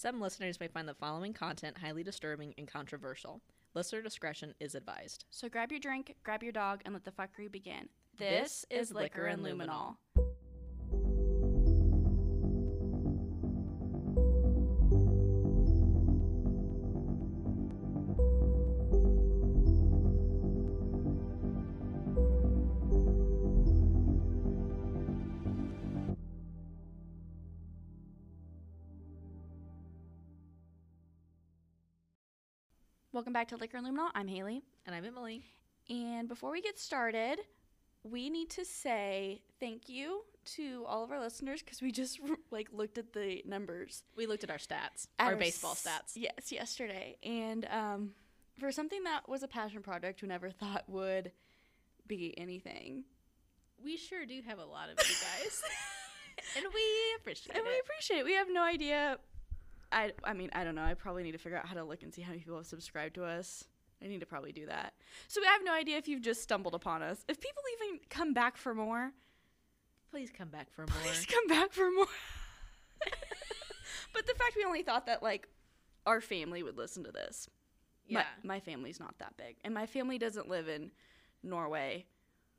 Some listeners may find the following content highly disturbing and controversial. Listener discretion is advised. So grab your drink, grab your dog, and let the fuckery begin. This is Liquor and Luminol. Welcome back to Liquor and Luminol. I'm Haley. And I'm Emily. And before we get started, we need to say thank you to all of our listeners because we just like looked at the numbers. We looked at our stats, at our baseball s- stats. Yes, yesterday. And um, for something that was a passion project we never thought would be anything. We sure do have a lot of you guys. and we appreciate And we appreciate it. We have no idea. I, I mean, I don't know. I probably need to figure out how to look and see how many people have subscribed to us. I need to probably do that. So I have no idea if you've just stumbled upon us. If people even come back for more, Please come back for more. please come back for more. but the fact we only thought that like our family would listen to this. Yeah. My, my family's not that big, and my family doesn't live in Norway,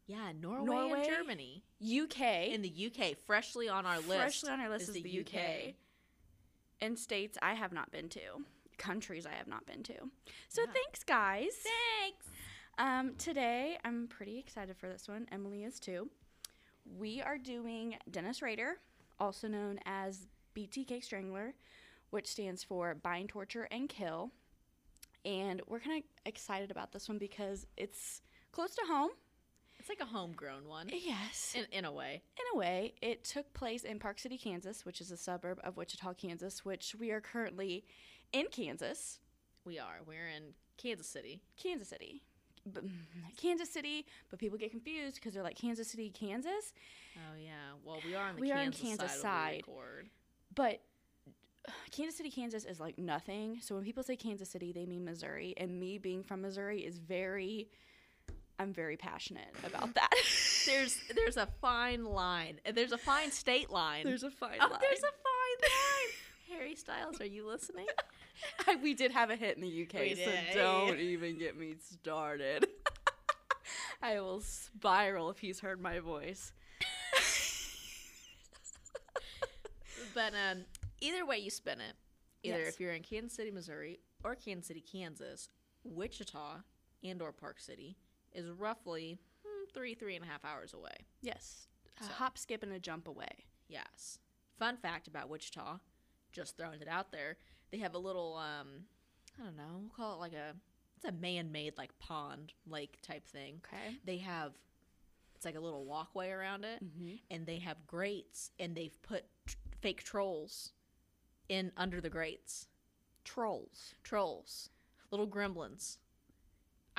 yeah, Norway, Norway? and Germany. UK. In the UK, freshly on our list. Freshly on our list is is, the the, UK. UK. And states I have not been to. Countries I have not been to. So Yeah. thanks, guys. Thanks. Um, today I'm pretty excited for this one. Emily is too. We are doing Dennis Rader, also known as BTK Strangler, which stands for Bind, Torture, and Kill. And we're kind of excited about this one because it's close to home. It's like a homegrown one. Yes. In, in a way. in a way, it took place in Park City, Kansas, which is a suburb of Wichita, Kansas, which we are currently in Kansas, We are. We're in Kansas City. Kansas City. But, Kansas City, but people get confused because they're like Kansas City, Kansas. Oh yeah. Well, we are on the We are on Kansas, Kansas side. side. Of the record. But Kansas City, Kansas is like nothing. So when people say Kansas City, they mean Missouri. And me being from Missouri is very, I'm very passionate about that. There's there's a fine line. and There's a fine state line. there's a fine oh, line. there's a fine line. Harry Styles, are you listening? I, we did have a hit in the UK, We so did. don't even get me started. I will spiral if he's heard my voice. but um, either way you spin it, either Yes. if you're in Kansas City, Missouri, or Kansas City, Kansas, Wichita and or Park City is roughly hmm, three three and a half hours away. Yes, a So- hop, skip, and a jump away. Yes. Fun fact about Wichita, just throwing it out there, they have a little um I don't know, we'll call it like a it's a man-made like pond lake type thing. Okay. They have it's like a little walkway around it Mm-hmm. and they have grates and they've put tr- fake trolls in under the grates. Trolls. Trolls, little gremlins.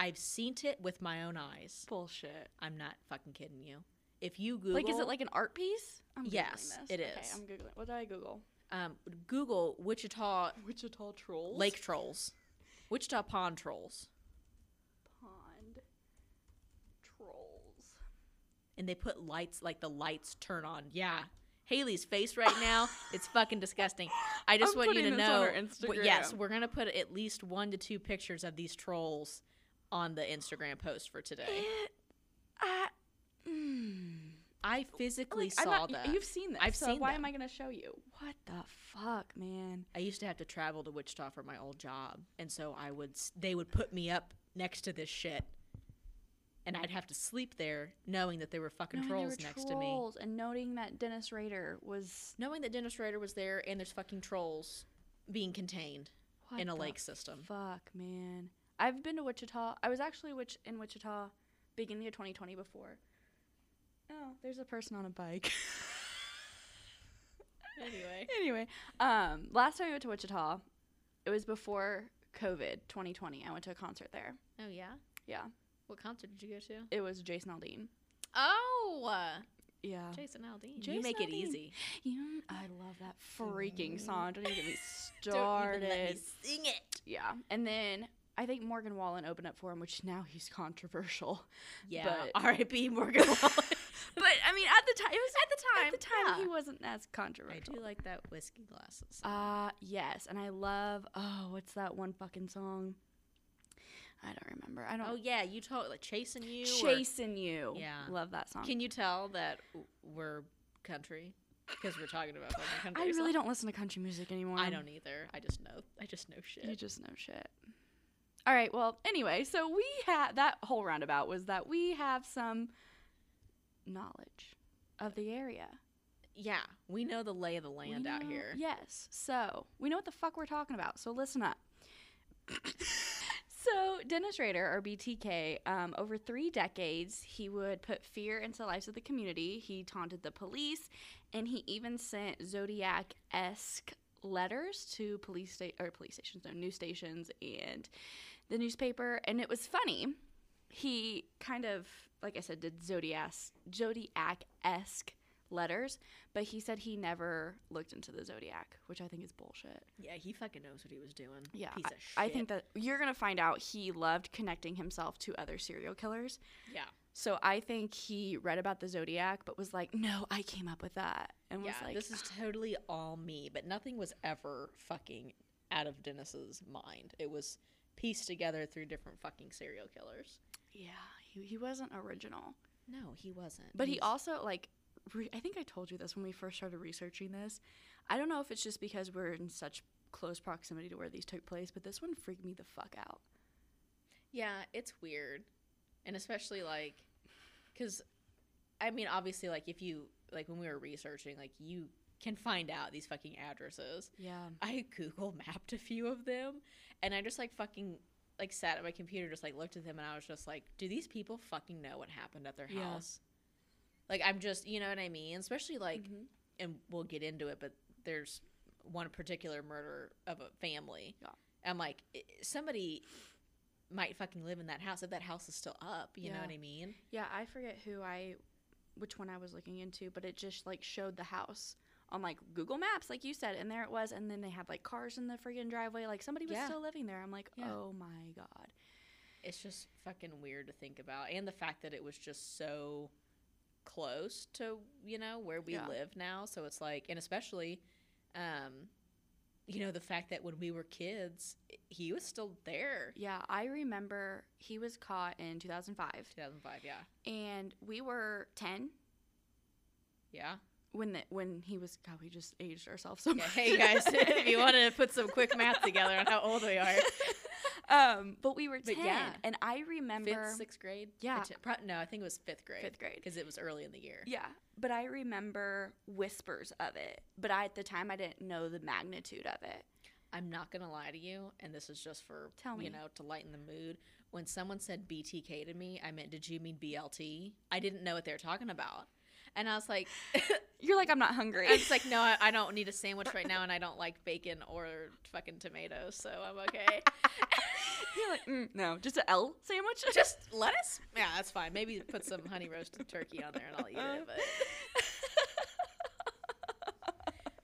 I've seen it with my own eyes. Bullshit. I'm not fucking kidding you. If you Google Like, is it like an art piece? I'm Yes, it Okay. I'm googling. What did I Google? um, Google Wichita Wichita trolls. Lake trolls. Wichita pond trolls. pond trolls. And they put lights like the lights turn on. Yeah. Haley's face right now, it's fucking disgusting. I just I'm want you to know. on our w- yes, we're going to put at least one to two pictures of these trolls on the Instagram post for today. It, I, mm. I physically Like, saw not- that. You've seen this. I've so seen Why them. am I going to show you? What the fuck, man? I used to have to travel to Wichita for my old job, and so I would they would put me up next to this shit, and I'd have to sleep there, knowing that there were fucking Knowing trolls were next to me. And noting that Dennis Rader was Knowing that Dennis Rader was there, and there's fucking trolls being contained what in a lake system. Fuck, man. I've been to Wichita. I was actually wich- in Wichita beginning of 2020 before. Oh, there's a person on a bike. Anyway, anyway, um, last time I went to Wichita, it was before COVID 2020. I went to a concert there. oh yeah, Yeah, what concert did you go to? it was Jason Aldean. Oh, Yeah. Jason Aldean. you Jason make it easy. You, I love that freaking song. Don't even get me started. Don't even let me sing it. Yeah, and then I think Morgan Wallen opened up for him, which now he's controversial. Yeah, But- R.I.P. Morgan Wallen. but I mean, at the time, it was At the time, At the time, yeah. he wasn't as controversial. I do like that whiskey glasses. Uh yes, and I love. Oh, what's that one fucking song? I don't remember. I don't. oh yeah, you told like chasing you. or- Chasing you. Yeah. love that song. Can you tell that we're country because we're talking about country? I really don't listen to country music anymore. I don't either. I just know. I just know shit. You just know shit. All right. Well, anyway, so we had that whole roundabout was that we have some knowledge of the area. yeah, we know the lay of the land We out here. Yes. So we know what the fuck we're talking about. So listen up. so Dennis Rader, or BTK, um, over three decades, he would put fear into the lives of the community. He taunted the police, and he even sent Zodiac esque letters to police sta- or police stations, no news stations, and the newspaper. And it was funny. He kind of, like I said, did Zodiac Zodiac esque letters, but he said he never looked into the zodiac, which I think is bullshit. Yeah, he fucking knows what he was doing. Yeah, piece I, of shit. I think that you're gonna find out he loved connecting himself to other serial killers. Yeah, So I think he read about the zodiac, but was like, "No, I came up with that," and was like, this is ah. totally all me, but nothing was ever fucking out of Dennis's mind. It was pieced together through different fucking serial killers. "Yeah, he, he wasn't original." No, he wasn't. But he He's- also like, re- I think I told you this when we first started researching this. I don't know if it's just because we're in such close proximity to where these took place, but this one freaked me the fuck out. Yeah, it's weird. And especially like cuz I mean obviously like if you like when we were researching like you can find out these fucking addresses. Yeah. I Google mapped a few of them and I just like fucking like sat at my computer just like looked at them and I was just like do these people fucking know what happened at their Yeah. house? Like I'm just, you know what I mean? Especially like Mhm. and we'll get into it, but there's one particular murder of a family. Yeah. I'm like, somebody might fucking live in that house if that house is still up. You know what I mean? Yeah, I forget who I, which one I was looking into, but it just like showed the house on like Google Maps, like you said, and there it was. And then they had like cars in the friggin' driveway, like somebody was Yeah. still living there. I'm like, Yeah. oh my god. It's just fucking weird to think about, and the fact that it was just so close to you know where we Yeah. live now. So it's like, and especially, um, you know, the fact that when we were kids, he was still there. Yeah, I remember he was caught in 2005, 2005, yeah, and we were 10 yeah. When the when he was. God, we just aged ourselves so Yeah, much. hey guys, if you want to put some quick math together on how old we are, um, but we were 10, But yeah. and I remember fifth, sixth grade. Yeah. T- pro- no, I think it was fifth grade. Fifth grade. because it was early in the year. Yeah, but I remember whispers of it. But I, at the time, I didn't know the magnitude of it. I'm not gonna lie to you, and this is just for Tell me. you know to lighten the mood. When someone said BTK to me, I meant, did you mean BLT? I didn't know what they were talking about, and I was like, You're like, I'm not hungry. I was like, no, I, I don't need a sandwich right now, and I don't like bacon or fucking tomatoes, so I'm okay. You're like, mm, no, just an L sandwich. just lettuce? Yeah, that's fine. Maybe put some honey roasted turkey on there, and I'll eat it. But.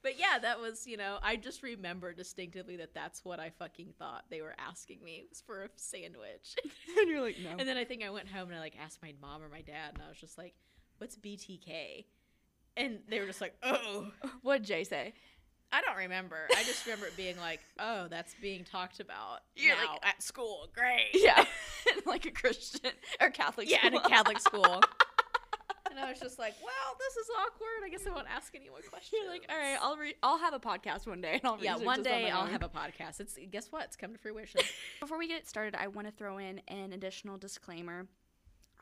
But yeah, that was, you know, I just remember distinctively that that's what I fucking thought they were asking me was for a sandwich. and you're like, no. and then I think I went home and I like asked my mom or my dad and I was just like, "What's BTK?" And they were just like, "Oh, What'd Jay say? I don't remember. I just remember it being like, "Oh, that's being talked about You're now like- at school. Great." Yeah, like a Christian or Catholic. Yeah, in a school. Catholic school. and I was just like, "Well, this is awkward. I guess I won't ask any more questions." You're like, all right, I'll re- I'll have a podcast one day, and I'll yeah, one this on day I'll own. have a podcast. It's guess what? It's come to fruition. Before we get started, I want to throw in an additional disclaimer.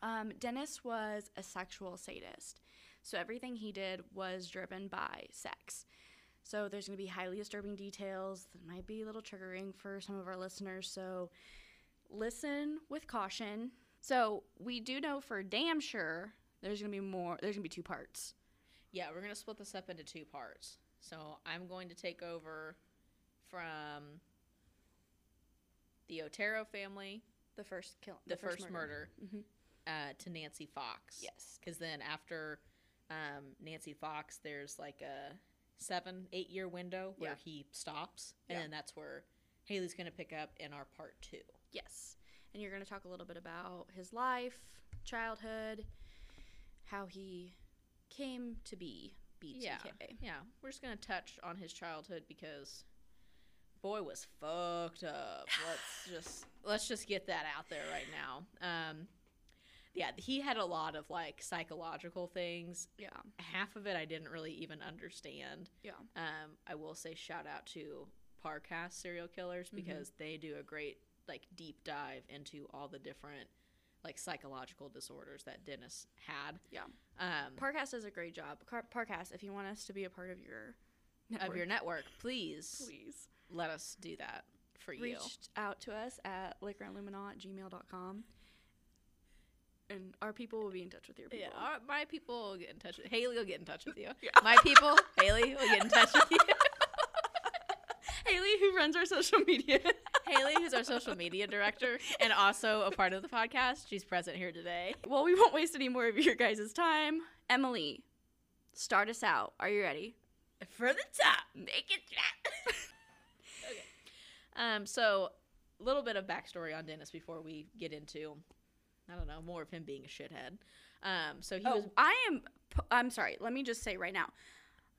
Um, Dennis was a sexual sadist, so everything he did was driven by sex. So there's going to be highly disturbing details that might be a little triggering for some of our listeners. So listen with caution. So we do know for damn sure there's going to be more. There's going to be two parts. Yeah, we're gonna split this up into two parts. So I'm going to take over from the Otero family, The first kill. the, first, murder, Mhm. Uh, to Nancy Fox. Yes. Because then after um, Nancy Fox, there's like a seven, eight year window where Yeah. he stops, and Yeah. then that's where Haley's gonna pick up in our part two. Yes. And you're going to talk a little bit about his life, childhood, how he came to be BTK. Yeah, yeah. We're just gonna touch on his childhood because boy was fucked up. Let's just let's just get that out there right now. Um, yeah, he had a lot of like psychological things. Yeah. Half of it I didn't really even understand. Yeah. Um, I will say shout out to Parcast serial killers Mm-hmm. because they do a great like deep dive into all the different like psychological disorders that Dennis had. Yeah. Um, Parcast does a great job. Car- Parcast, if you want us to be a part of your network, of your network, please, please let us do that for you. reach out to us at liquorandluminol at gmail.com. And our people will be in touch with your people. Yeah, our, my people will get in touch with Haley. Will get in touch with you. Yeah. My people, Haley, will get in touch with you. Haley, who runs our social media. Haley, who's our social media director and also a part of the podcast, she's present here today. well, we won't waste any more of your guys' time. Emily, start us out. Are you ready? For the top, make it drop. okay. Um. So, a little bit of backstory on Dennis before we get into, I don't know, more of him being a shithead. Um. So he Oh, was. I am. I'm sorry. Let me just say right now,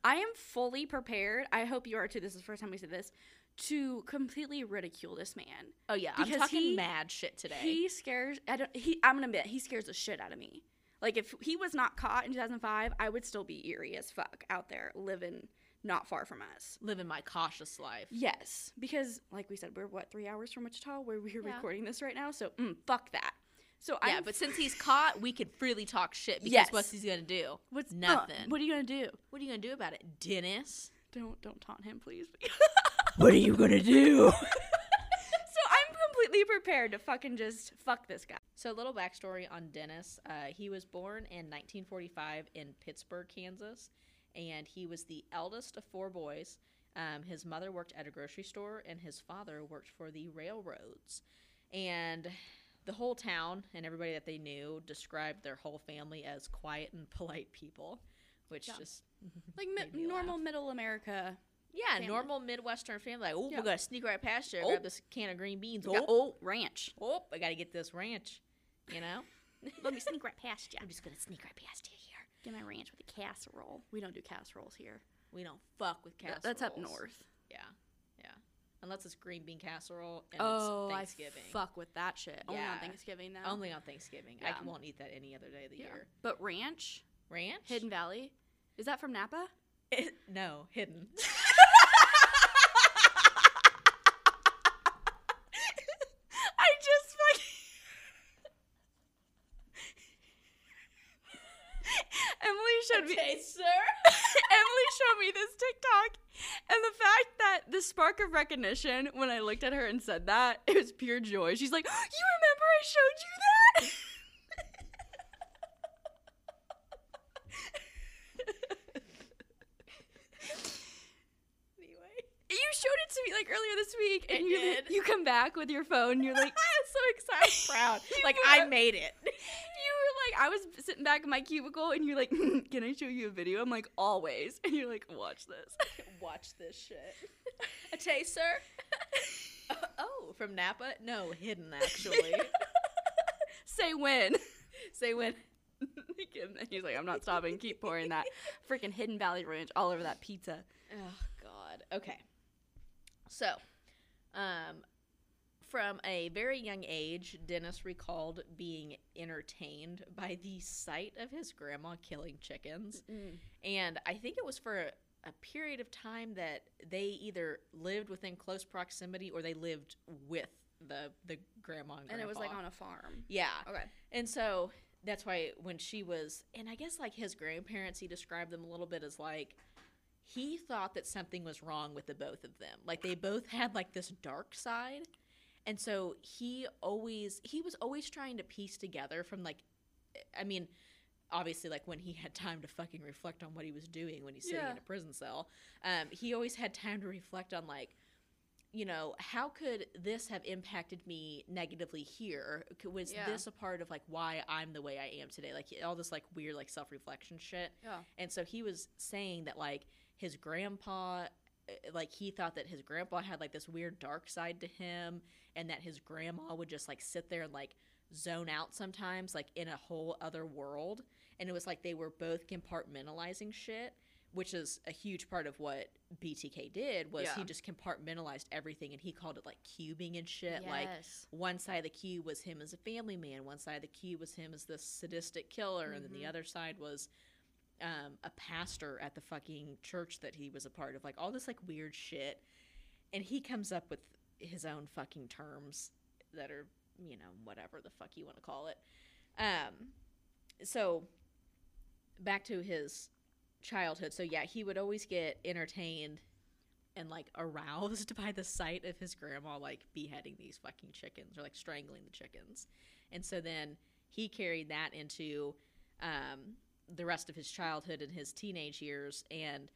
I am fully prepared. I hope you are too. This is the first time we said this to completely ridicule this man. Oh yeah, I'm because talking he- mad shit today. He scares. I don't. He. I'm gonna admit he scares the shit out of me. Like if he was not caught in 2005, I would still be eerie as fuck out there living not far from us. living my cautious life. Yes, because like we said, we're what three hours from Wichita where we're Yeah. recording this right now. So mm, fuck that. So Yeah, I'm but since he's caught, we can freely talk shit because Yes. what's he gonna do? what's uh, nothing? what are you gonna do? What are you gonna do about it, Dennis? Don't don't taunt him, please. What are you gonna do? so I'm completely prepared to fucking just fuck this guy. so, a little backstory on Dennis. Uh, he was born in 1945 in Pittsburg, Kansas, and he was the eldest of four boys. Um, his mother worked at a grocery store, and his father worked for the railroads. And the whole town and everybody that they knew described their whole family as quiet and polite people, which Yeah. just Like mi- normal middle America. Yeah, family. normal Midwestern family. Like, oh, Yeah. we're gonna sneak right past you. Oh. Grab this can of green beans. Oh, oh, ranch. oh, I gotta get this ranch. You know, Let me sneak right past you. I'm just gonna sneak right past you here. Get my ranch with a casserole. We don't do casseroles here. We don't fuck with Th- casseroles. That's up north. Yeah. Unless it's green bean casserole and oh, it's I Thanksgiving. fuck with that shit. Only on Yeah. Thanksgiving though. Only on Thanksgiving. I won't eat that any other day of the Yeah. year. But ranch, Ranch? Hidden Valley, is that from Napa? no, hidden. I just fucking. Emily showed me. Okay, sir. Emily showed me this TikTok, and the fact that the spark of recognition when I looked at her and said that it was pure joy. She's like, "You remember I showed you that?" anyway. you showed it to me like earlier this week, and you did. you come back with your phone. and You're like, I'm so excited, proud. Like were- I made it. you were like, I was sitting back in my cubicle, and you're like, "Can I show you a video?" I'm like, "Always," and you're like, "Watch this." Watch this shit. A taster? oh, from Napa? No, hidden actually. Say when. Say when. He's like, I'm not stopping. Keep pouring that freaking Hidden Valley Ranch all over that pizza. Oh God. Okay. So, um, from a very young age, Dennis recalled being entertained by the sight of his grandma killing chickens, and I think it was for a, period of time that they either lived within close proximity or they lived with the the grandma and, And it was like on a farm. yeah. Okay. And so that's why when she was, and I guess like his grandparents, he described them a little bit as like he thought that something was wrong with the both of them. Like they both had like this dark side. And so he always, he was always trying to piece together from like, I mean, obviously like when he had time to fucking reflect on what he was doing when he's sitting Yeah. in a prison cell, um, he always had time to reflect on like, you know, how could this have impacted me negatively here? Was Yeah. this a part of like why I'm the way I am today? Like all this like weird like self reflection shit. Yeah. And so he was saying that like his grandpa, uh, like he thought that his grandpa had like this weird dark side to him, and that his grandma would just like sit there and like zone out sometimes, like in a whole other world. And it was like they were both compartmentalizing shit, which is a huge part of what BTK did was he just compartmentalized everything and he called it like cubing and shit. Like one side of the cube was him as a family man, one side of the cube was him as this sadistic killer, and then the Mhm. other side was um, a pastor at the fucking church that he was a part of. Like all this like weird shit. And he comes up with his own fucking terms that are, you know, whatever the fuck you want to call it. Um, so back to his childhood. So yeah, he would always get entertained and like aroused by the sight of his grandma like beheading these fucking chickens or like strangling the chickens. And so then he carried that into um, the rest of his childhood and his teenage years and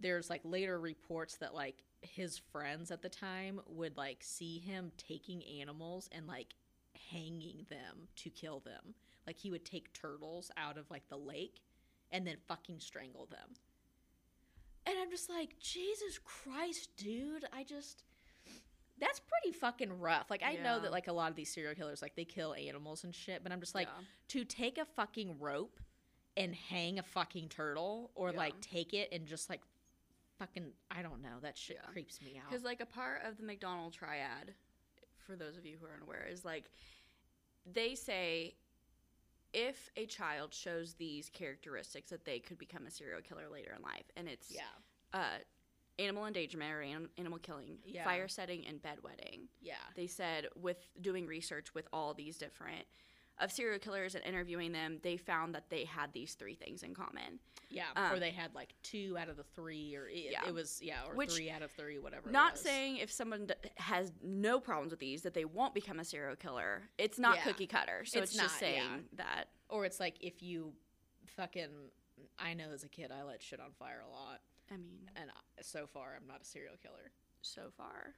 there's like later reports that like his friends at the time would like see him taking animals and like hanging them to kill them. Like he would take turtles out of like the lake and then fucking strangle them. And I'm just like, Jesus Christ, dude. I just that's pretty fucking rough. Like I know that like a lot of these serial killers like they kill animals and shit, but I'm just like Yeah. to take a fucking rope and hang a fucking turtle or Yeah. like take it and just like fucking I don't know, that shit Yeah. creeps me out. Because like a part of the McDonald triad, for those of you who are unaware, is like they say if a child shows these characteristics that they could become a serial killer later in life, and it's Yeah. uh, animal endangerment or anim- animal killing, Yeah. fire setting, and bedwetting. Yeah. They said with doing research with all these different of serial killers and interviewing them, they found that they had these three things in common. Yeah. or Um, they had like two out of the three or it, Yeah. it was yeah, or Which- three out of three, whatever. Not saying if someone d- has no problems with these that they won't become a serial killer. It's not Yeah. cookie cutter. So it's, It's just not, saying yeah. that. Or it's like if you fucking I know as a kid I let shit on fire a lot I mean, and I- so far I'm not a serial killer. so far.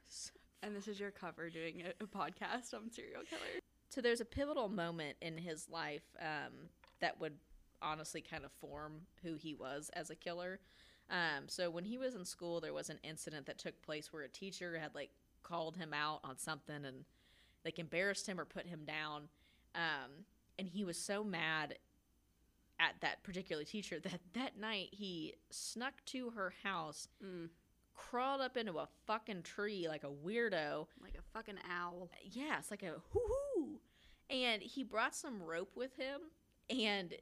And this is your cover doing a, a podcast on serial killers. So there's a pivotal moment in his life um, that would honestly kind of form who he was as a killer. Um, so when he was in school, there was an incident that took place where a teacher had like called him out on something and like embarrassed him or put him down. Um, and he was so mad at that particular teacher that that night he snuck to her house, Mm, crawled up into a fucking tree like a weirdo, like a fucking owl. yeah, it's like a hoo hoo. And he brought some rope with him, and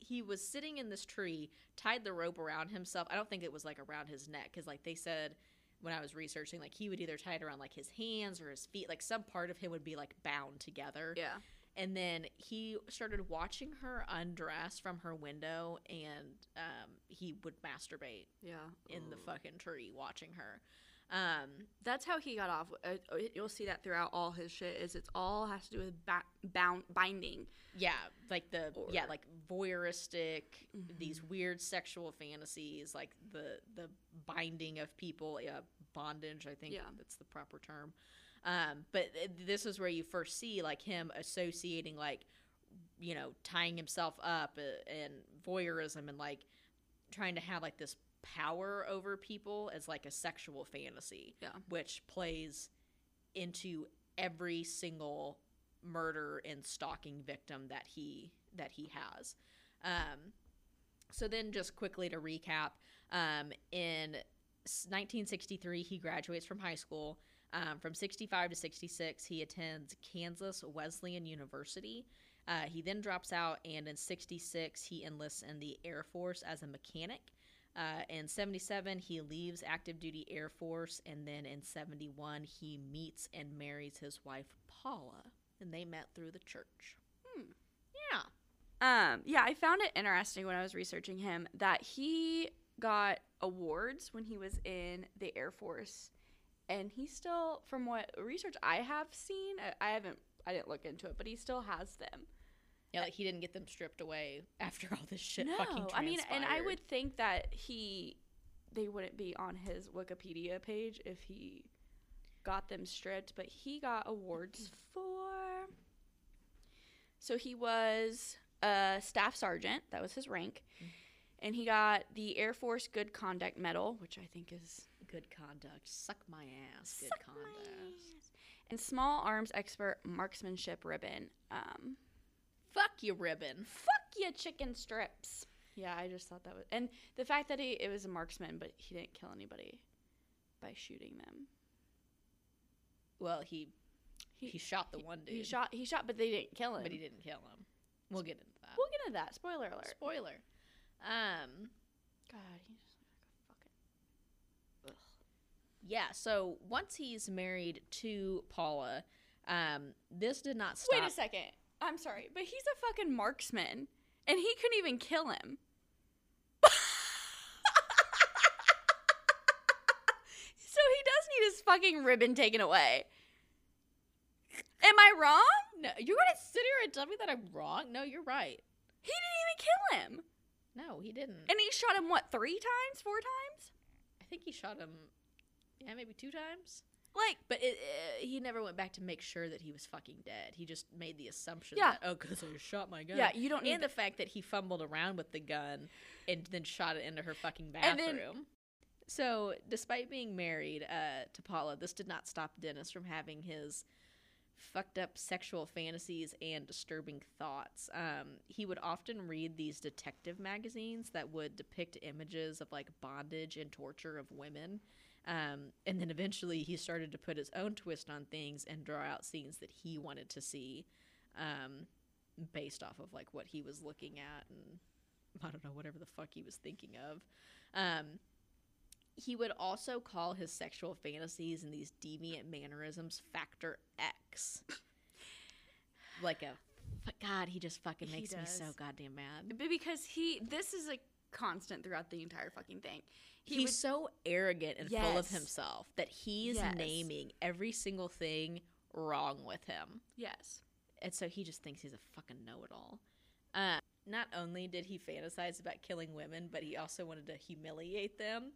he was sitting in this tree, tied the rope around himself. I don't think it was like around his neck, because like they said when I was researching, like he would either tie it around like his hands or his feet, like some part of him would be like bound together. Yeah. And then he started watching her undress from her window, and um, he would masturbate Yeah. in the fucking tree, watching her. Um, That's how he got off. Uh, uh, you'll see that throughout all his shit. Is it's all has to do with ba- bound binding. Yeah, like the yeah, like voyeuristic, Mhm. these weird sexual fantasies, like the the binding of people, yeah, bondage. I think Yeah. that's the proper term. Um, but th- this is where you first see like him associating like, you know, tying himself up uh, and voyeurism and like trying to have like this power over people as like a sexual fantasy Yeah. which plays into every single murder and stalking victim that he that he has. Um, so then, just quickly to recap, um, in 1963 he graduates from high school. Um, from 65 to 66, he attends Kansas Wesleyan University. Uh, he then drops out, and in 66, he enlists in the Air Force as a mechanic. Uh, in 77, he leaves active duty Air Force, and then in 71, he meets and marries his wife, Paula, and they met through the church. Hmm. Yeah. Um, yeah, I found it interesting when I was researching him that he got awards when he was in the Air Force, and he still, from what research I have seen, I, I haven't, I didn't look into it, but he still has them. Yeah, like he didn't get them stripped away after all this shit no, I mean, and I would think that he, they wouldn't be on his Wikipedia page if he got them stripped, but he got awards mm-hmm. for. So he was a staff sergeant. That was his rank. Mm. And he got the Air Force Good Conduct Medal, which I think is Good conduct. Suck my ass. Good Suck my conduct. ass. and small arms expert marksmanship ribbon. Um, Fuck you, ribbon. fuck you, chicken strips. Yeah, I just thought that was, and the fact that he it was a marksman, but he didn't kill anybody by shooting them. Well, he he, He- shot the one dude. He shot, he shot, but they didn't kill him. but he didn't kill him. We'll get into that. We'll get into that. Spoiler alert. Spoiler. Um. God, he just like a fucking. Ugh. Yeah. So once he's married to Paula, um, this did not stop. Wait a second. I'm sorry, but he's a fucking marksman, and he couldn't even kill him. so he does need his fucking ribbon taken away. Am I wrong? No, you're gonna sit here and tell me that I'm wrong? No, you're right. He didn't even kill him. No, he didn't. And he shot him, what, three times? Four times? I think he shot him. Yeah, maybe two times. Like, But it, uh, he never went back to make sure that he was fucking dead. He just made the assumption Yeah. that oh, because I shot my gun. yeah, you don't need and the fact that he fumbled around with the gun and then shot it into her fucking And bathroom. then- so, despite being married uh, to Paula, this did not stop Dennis from having his fucked up sexual fantasies and disturbing thoughts. Um, he would often read these detective magazines that would depict images of like bondage and torture of women. Um, and then eventually he started to put his own twist on things and draw out scenes that he wanted to see um, based off of like what he was looking at and I don't know, whatever the fuck he was thinking of. Um, he would also call his sexual fantasies and these deviant mannerisms factor X. like a God, he just fucking makes me so goddamn mad. But because he, this is a constant throughout the entire fucking thing. He He's would- so arrogant and full of himself that he's Yes. naming every single thing wrong with him. yes. And so he just thinks he's a fucking know it all. Uh, not only did he fantasize about killing women, but he also wanted to humiliate them.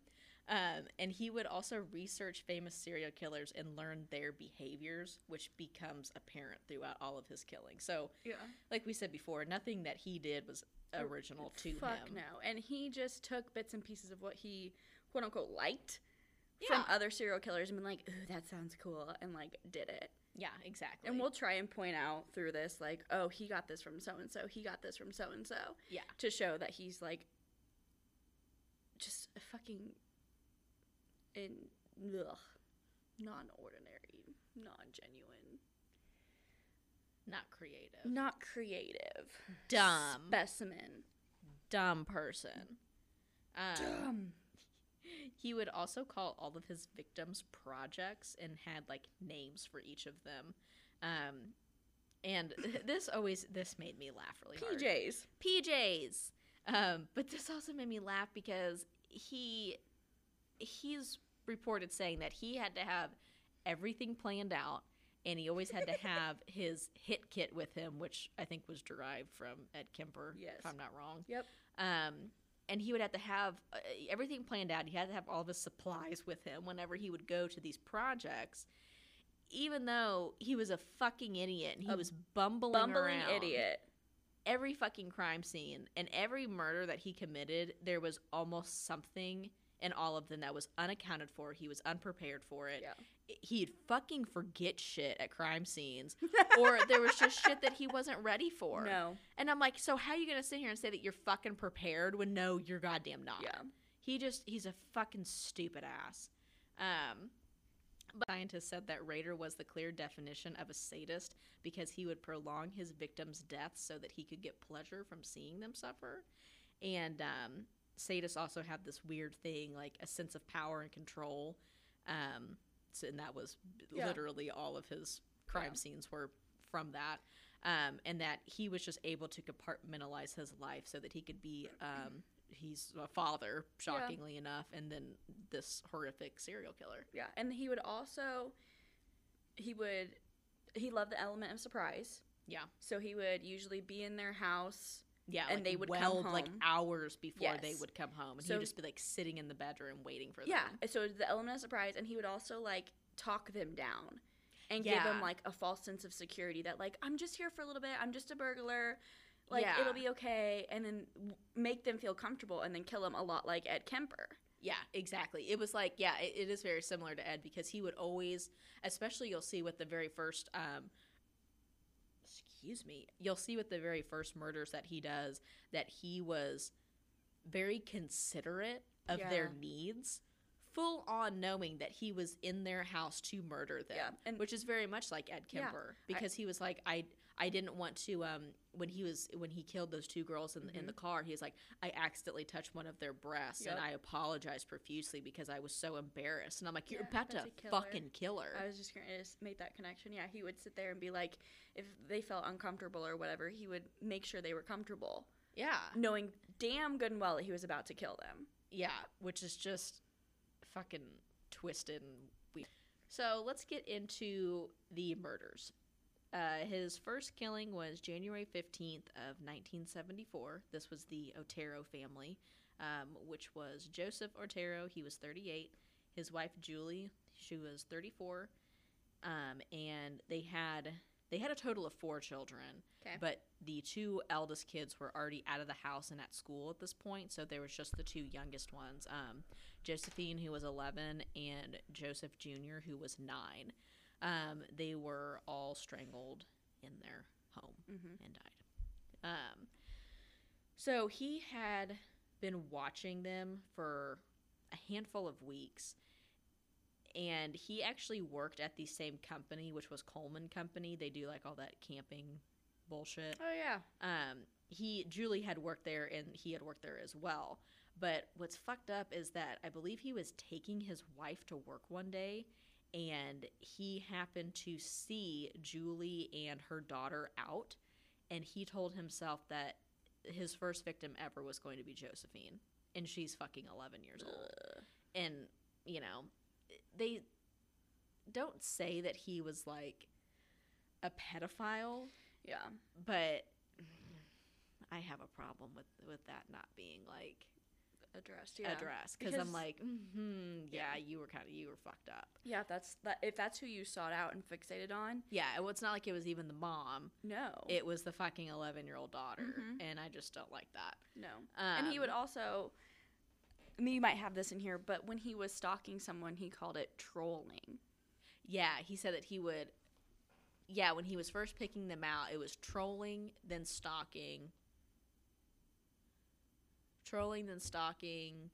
Um, and he would also research famous serial killers and learn their behaviors, which becomes apparent throughout all of his killing. So, Yeah. like we said before, nothing that he did was original to Fuck him. no. And he just took bits and pieces of what he quote unquote liked Yeah. from other serial killers and been like, ooh, that sounds cool, and like did it. Yeah, exactly. And we'll try and point out through this, like, oh, he got this from so and so, he got this from so and so, yeah, to show that he's like just a fucking in ugh, non-ordinary, non-genuine, not creative. not creative, Dumb. specimen. Dumb person. Um, Dumb. He would also call all of his victims projects and had like names for each of them. Um, and this always this made me laugh really hard. PJs. PJs. Um, but this also made me laugh because he he's reported saying that he had to have everything planned out and he always had to have his hit kit with him, which I think was derived from Ed Kemper, Yes. if I'm not wrong. Yep. Um, and he would have to have uh, everything planned out. He had to have all of his supplies with him whenever he would go to these projects. Even though he was a fucking idiot and he A was bumbling, Bumbling around idiot. every fucking crime scene and every murder that he committed, there was almost something in all of them that was unaccounted for. He was unprepared for it. Yeah. He'd fucking forget shit at crime scenes, or there was just shit that he wasn't ready for. No. And I'm like, so how are you gonna sit here and say that you're fucking prepared when no, you're goddamn not? Yeah. He just he's a fucking stupid ass. Um but scientists said that Rader was the clear definition of a sadist because he would prolong his victims' deaths so that he could get pleasure from seeing them suffer. And um, sadists also have this weird thing, like a sense of power and control. Um, so, and that was Yeah. literally all of his crime Yeah. scenes were from that. Um, and that he was just able to compartmentalize his life so that he could be um, he's a father shockingly enough and then this horrific serial killer Yeah, and he would also he would he loved the element of surprise. Yeah. So he would usually be in their house. Yeah And like, they would come weld, like hours before they would come home and So- he'd just be like sitting in the bedroom waiting for them. Yeah. So the element of surprise and he would also like talk them down and give them like a false sense of security that like I'm just here for a little bit. I'm just a burglar. Like Yeah. it'll be okay and then w- make them feel comfortable and then kill them a lot like Ed Kemper. Yeah, exactly. It was like, yeah, it, it is very similar to Ed because he would always, especially you'll see with the very first, um, excuse me, you'll see with the very first murders that he does that he was very considerate of their needs, full on knowing that he was in their house to murder them, Yeah, and- which is very much like Ed Yeah, Kemper because he was like, I. I didn't want to um when he was when he killed those two girls in, in the car he was like I accidentally touched one of their breasts and Mm-hmm. I apologized profusely because I was so embarrassed. And I'm like you're Yeah, about to fucking kill her. I was just gonna just make that connection. Yeah, he would sit there and be like, if they felt uncomfortable or whatever, he would make sure they were comfortable, yeah. Knowing damn good and well that he was about to kill them. yeah which is just fucking twisted and weird. So let's get into the murders uh, his first killing was January 15th of 1974. This was the Otero family, um, which was Joseph Otero. He was 38. His wife Julie, she was 34. Um, and they had they had a total of four children. 'Kay. But the two eldest kids were already out of the house and at school at this point, so there was just the two youngest ones. Um, Josephine, who was 11, and Joseph Jr., who was 9 um, they were all strangled in their home Mhm. and died. Um, so he had been watching them for a handful of weeks, and he actually worked at the same company, which was Coleman Company. They do like all that camping bullshit Oh yeah. um, he Julie had worked there and he had worked there as well. But what's fucked up is that I believe he was taking his wife to work one day and he happened to see Julie and her daughter out and he told himself that his first victim ever was going to be Josephine and she's fucking 11 years old. And you know, they don't say that he was like a pedophile Yeah. but I have a problem with with that not being like Addressed. Yeah. addressed because I'm like, mm-hmm, yeah, Yeah. you were kind of you were fucked up. Yeah. If that's that. If that's who you sought out and fixated on, Yeah, well, it's not like it was even the mom; no. it was the fucking eleven year old daughter, Mhm. and I just don't like that. no. and he would Um, also. I mean, you might have this in here, but when he was stalking someone, he called it trolling. Yeah, he said that he would. Yeah, when he was first picking them out, it was trolling, then stalking, trolling, then stalking,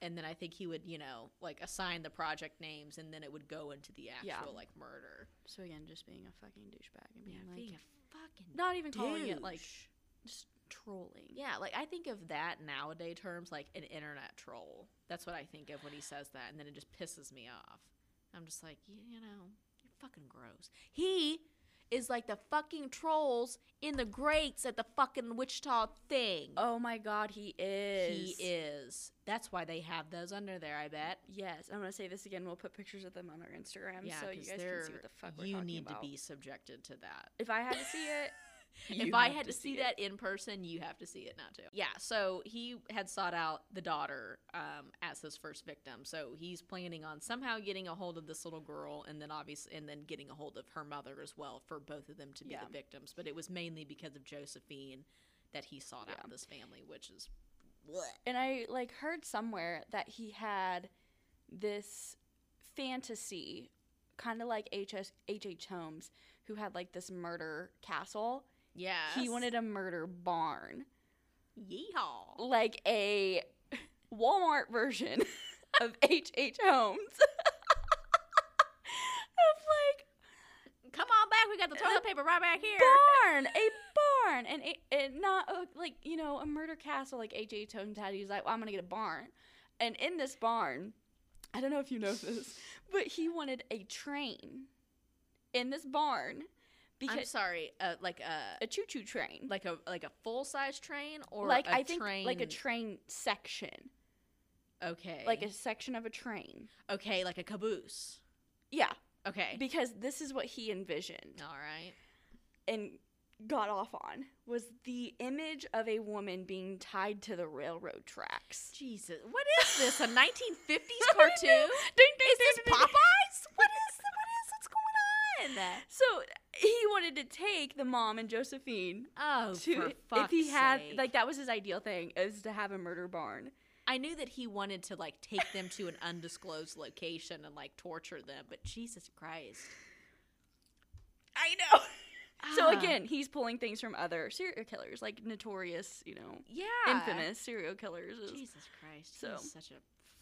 and then I think he would, you know, like assign the project names, and then it would go into the actual Yeah. like murder. So again, just being a fucking douchebag and being Yeah, like, being a fucking not even calling it like just trolling. Yeah, like I think of that nowadays terms like an internet troll. That's what I think of when he says that, and then it just pisses me off. I'm just like, you, you know, you're fucking gross. He is like the fucking trolls in the grates at the fucking Wichita thing. Oh my god, he is. He is. That's why they have those under there. I bet. Yes, I'm gonna say this again. We'll put pictures of them on our Instagram Yeah, so you guys can see what the fuck we're you talking need about. to be subjected to that. If I had to see it, if I had to see it. that in person, you have to see it now too. Yeah, so he had sought out the daughter um, as his first victim. So he's planning on somehow getting a hold of this little girl, and then obviously, and then getting a hold of her mother as well for both of them to be Yeah. the victims. But it was mainly because of Josephine that he sought out this family, which is what and I like heard somewhere that he had this fantasy, kind of like H. H. Holmes, who had like this murder castle. Yeah. He wanted a murder barn, yeehaw. like a Walmart version of H.H. Holmes. of like Come on back. We got the toilet paper right back here. barn, a barn, and it, it not uh, like you know a murder castle like H.H. Holmes had. He's like, well, I'm gonna get a barn, and in this barn, I don't know if you know this, but he wanted a train in this barn I'm sorry. Uh, like a a choo-choo train, like a like a full size train or like I think like a train section, okay like a section of a train. okay like a caboose. Yeah, Okay. because this is what he envisioned. All right. and got off on was the image of a woman being tied to the railroad tracks. Jesus, what is this? A 1950s cartoon? Ding, ding, Is this ding, ding. Popeyes? On? So he wanted to take the mom and Josephine Oh, to if he had sake. like that was his ideal thing is to have a murder barn. I knew that he wanted to like take them to an undisclosed location and like torture them, but Jesus Christ. I know. So Ah. again, he's pulling things from other serial killers, like notorious, you know, yeah. infamous serial killers. Jesus Christ. So- He's such a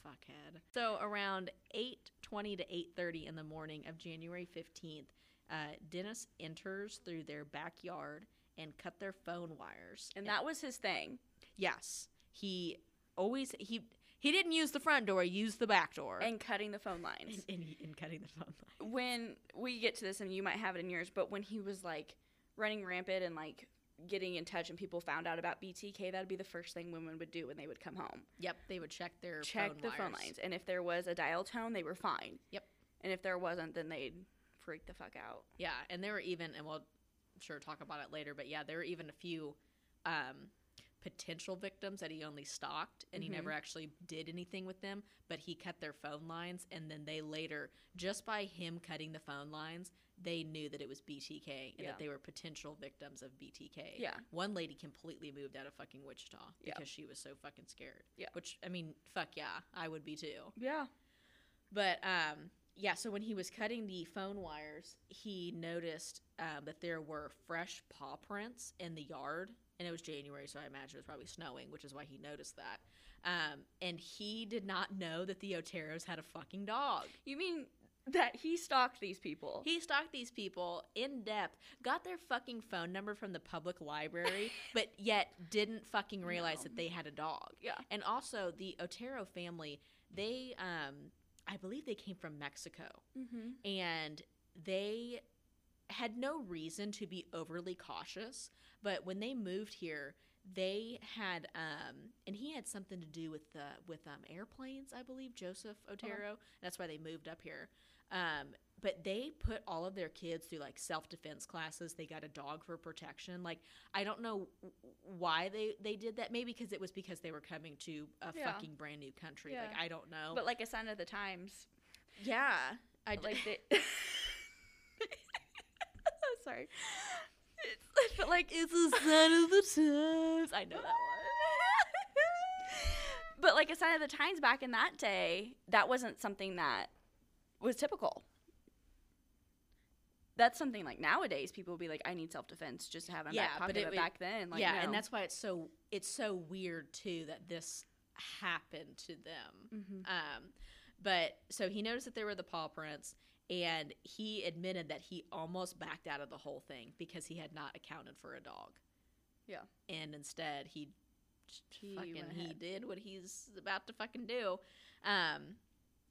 fuckhead. So around 8:20 to 8:30 in the morning of January 15th, uh, Dennis enters through their backyard and cut their phone wires. And that was his thing. yes, he always he he didn't use the front door, he used the back door. And cutting the phone lines. in, in, in cutting the phone line. when we get to this, and you might have it in yours, but when he was like running rampant and like getting in touch, and people found out about BTK, that'd be the first thing women would do when they would come home. Yep, they would check their Check phone the phone lines, and if there was a dial tone, they were fine. Yep. And if there wasn't, then they'd freak the fuck out. Yeah, and there were even, and we'll sure talk about it later, but yeah, there were even a few um, potential victims that he only stalked, and Mhm. he never actually did anything with them. But he cut their phone lines, and then they later, just by him cutting the phone lines, they knew that it was BTK and Yeah. that they were potential victims of BTK. Yeah. One lady completely moved out of fucking Wichita Yeah. because she was so fucking scared. Yeah. Which I mean, fuck yeah, I would be too. Yeah. But um, yeah, so when he was cutting the phone wires, he noticed um, that there were fresh paw prints in the yard, and it was January, so I imagine it was probably snowing, which is why he noticed that. Um, and he did not know that the Oteros had a fucking dog. You mean that he stalked these people? He stalked these people in depth, got their fucking phone number from the public library, but yet didn't fucking realize No. that they had a dog. yeah. And also, the Otero family, they, um, I believe they came from Mexico Mm-hmm. and they had no reason to be overly cautious but when they moved here they had um and he had something to do with the with um airplanes i believe joseph otero. That's why they moved up here. Um but they put all of their kids through like self-defense classes. They got a dog for protection. Like i don't know why they they did that. Maybe because it was because they were coming to a Yeah. fucking brand new country. Yeah. like i don't know. But like a sign of the times, yeah. I like they. Sorry. It's, but like It's a sign of the times. I know that one. but like a sign of the times back in that day, that wasn't something that was typical. That's something like nowadays people would be like, I need self defense just to have in Yeah, back pocket. but it But, back then, like yeah, no. and that's why it's so it's so weird too that this happened to them. Mhm. Um, but so he noticed that there were the paw prints, and he admitted that he almost backed out of the whole thing because he had not accounted for a dog. Yeah. and instead he, He fucking he did what he's about to fucking do. Um,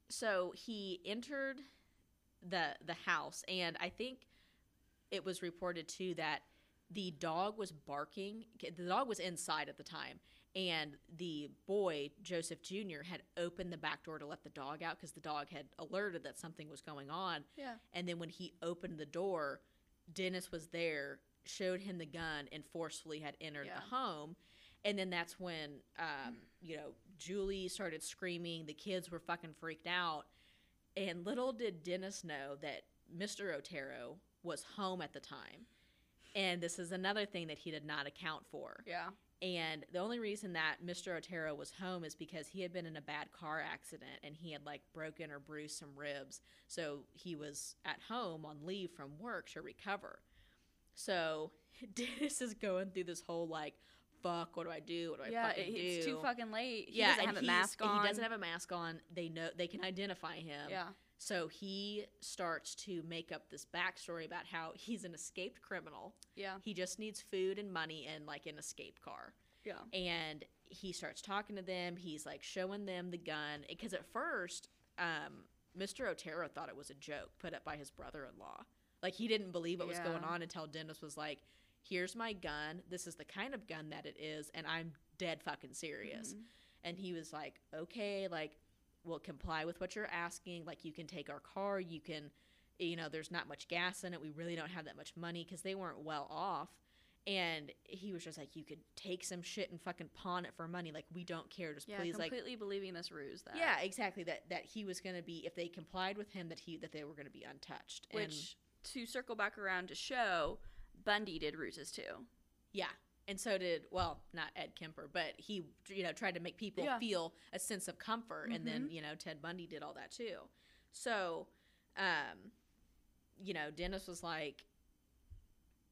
so he entered the the house, and I think it was reported too that the dog was barking. The dog was inside at the time, and the boy Joseph Jr. had opened the back door to let the dog out because the dog had alerted that something was going on. yeah. And then when he opened the door, Dennis was there, showed him the gun, and forcefully had entered Yeah. the home. And then that's when, um, you know, Julie started screaming. The kids were fucking freaked out. And little did Dennis know that Mr. Otero was home at the time. And this is another thing that he did not account for. Yeah. And the only reason that Mr. Otero was home is because he had been in a bad car accident and he had like broken or bruised some ribs. So he was at home on leave from work to recover. So Dennis is going through this whole like, fuck, what do I do? What do I yeah, fucking it- it's too fucking late. He yeah, doesn't have a mask on. He doesn't have a mask on. They know they can identify him. Yeah. So he starts to make up this backstory about how he's an escaped criminal. Yeah. He just needs food and money and like an escape car Yeah. and he starts talking to them. He's like showing them the gun because at first, um, Mr. Otero thought it was a joke put up by his brother-in-law. Like he didn't believe what was going on until Dennis was like, "Here's my gun. This is the kind of gun that it is, and I'm dead fucking serious." Mhm. And he was like, "Okay, like we'll comply with what you're asking. Like you can take our car. You can, you know, there's not much gas in it. We really don't have that much money because they weren't well off." And he was just like, "You could take some shit and fucking pawn it for money. Like we don't care. Just Yeah. please, like." completely believing this ruse that. Yeah, exactly. That that he was going to be if they complied with him that he that they were going to be untouched. And- Which to circle back around to show, Bundy did ruses too. yeah, and so did well, not Ed Kemper, but he you know tried to make people Yeah. feel a sense of comfort, and then you know Ted Bundy did all that too. So, um, you know, Dennis was like,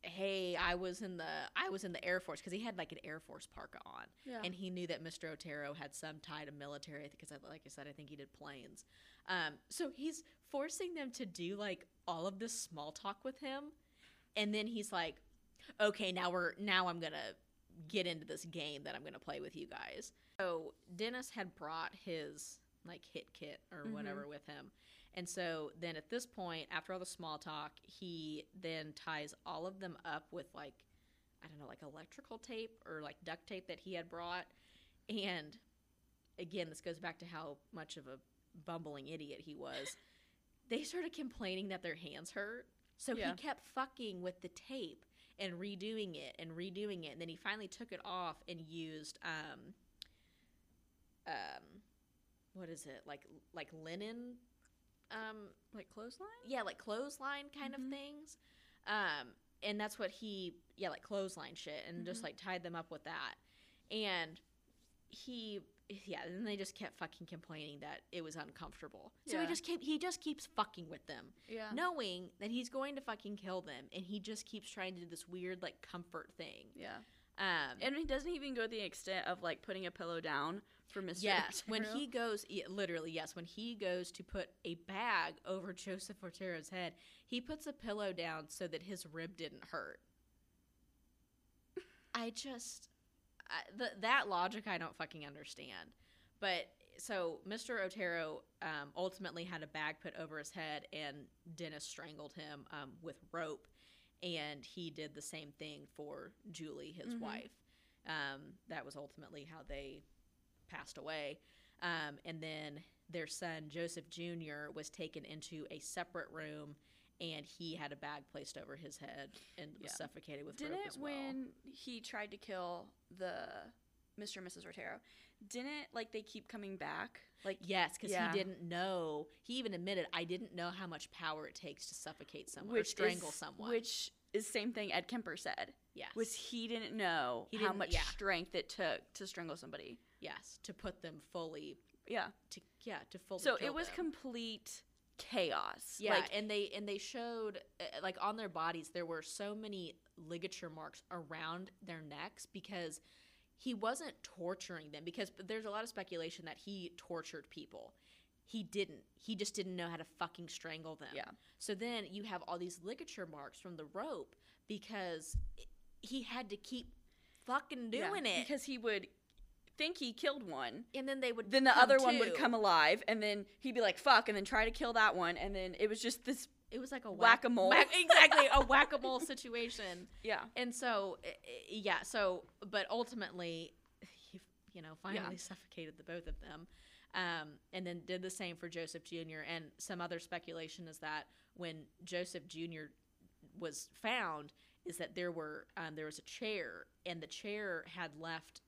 "Hey, I was in the I was in the Air Force because he had like an Air Force parka on, Yeah. and he knew that Mr. Otero had some tie to military because, like I said, I think he did planes. Um, so he's forcing them to do like all of this small talk with him, and then he's like, "Okay, now we're now I'm gonna get into this game that I'm gonna play with you guys." So Dennis had brought his like hit kit or Mhm. whatever with him. And so then at this point, after all the small talk, he then ties all of them up with like, I don't know, like electrical tape or like duct tape that he had brought. And again, this goes back to how much of a bumbling idiot he was. they started complaining that their hands hurt. So Yeah. he kept fucking with the tape and redoing it and redoing it. And then he finally took it off and used, um, um, what is it? Like, like linen, um, like clothesline. yeah, like clothesline kind Mhm. of things. Um, and that's what he, yeah, like clothesline shit, and just Mhm. like tied them up with that. And he, yeah, and they just kept fucking complaining that it was uncomfortable. So he just kept, he just keeps fucking with them, Yeah. knowing that he's going to fucking kill them, and he just keeps trying to do this weird like comfort thing. Yeah. Um, And he doesn't even go to the extent of like putting a pillow down for Mr. Yes, when he goes, yeah, literally, yes, when he goes to put a bag over Joseph Otero's head, he puts a pillow down so that his rib didn't hurt. I just, th- that logic I don't fucking understand. But so Mr. Otero um, ultimately had a bag put over his head, and Dennis strangled him um, with rope, and he did the same thing for Julie, his Mhm. wife. Um, that was ultimately how they passed away. Um, and then their son, Joseph Jr., was taken into a separate room and he had a bag placed over his head and was Yeah. suffocated with didn't rope as well. when he tried to kill the Mr. and Mrs. Otero, didn't like they keep coming back? Like Yes, because Yeah. he didn't know. He even admitted, I didn't know how much power it takes to suffocate someone or which strangle is, someone. Which is same thing Ed Kemper said. yes. Was he didn't know He how didn't- much yeah. strength it took to strangle somebody. yes, to put them fully, Yeah. to yeah, to fully So it was them. complete chaos. Yeah, Like and they and they showed uh, like on their bodies there were so many ligature marks around their necks because he wasn't torturing them because there's a lot of speculation that he tortured people. He didn't. He just didn't know how to fucking strangle them. Yeah. So then you have all these ligature marks from the rope because he had to keep fucking yeah, doing it. because he would think he killed one. and then they would Then the other one would come alive, and then he'd be like, "Fuck," and then try to kill that one, and then it was just this. It was like a. Whack, exactly, a whack-a-mole situation. Yeah, And so, yeah, so, but ultimately, he, you know, finally Yeah. suffocated the both of them. Um, and then did the same for Joseph Jr. And some other speculation is that when Joseph Jr. was found, is that there were um, there was a chair, and the chair had left,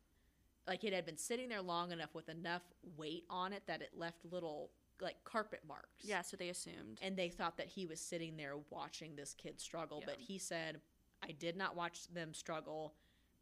like it had been sitting there long enough with enough weight on it that it left little like carpet marks. yeah. So they assumed. and they thought that he was sitting there watching this kid struggle but he said i did not watch them struggle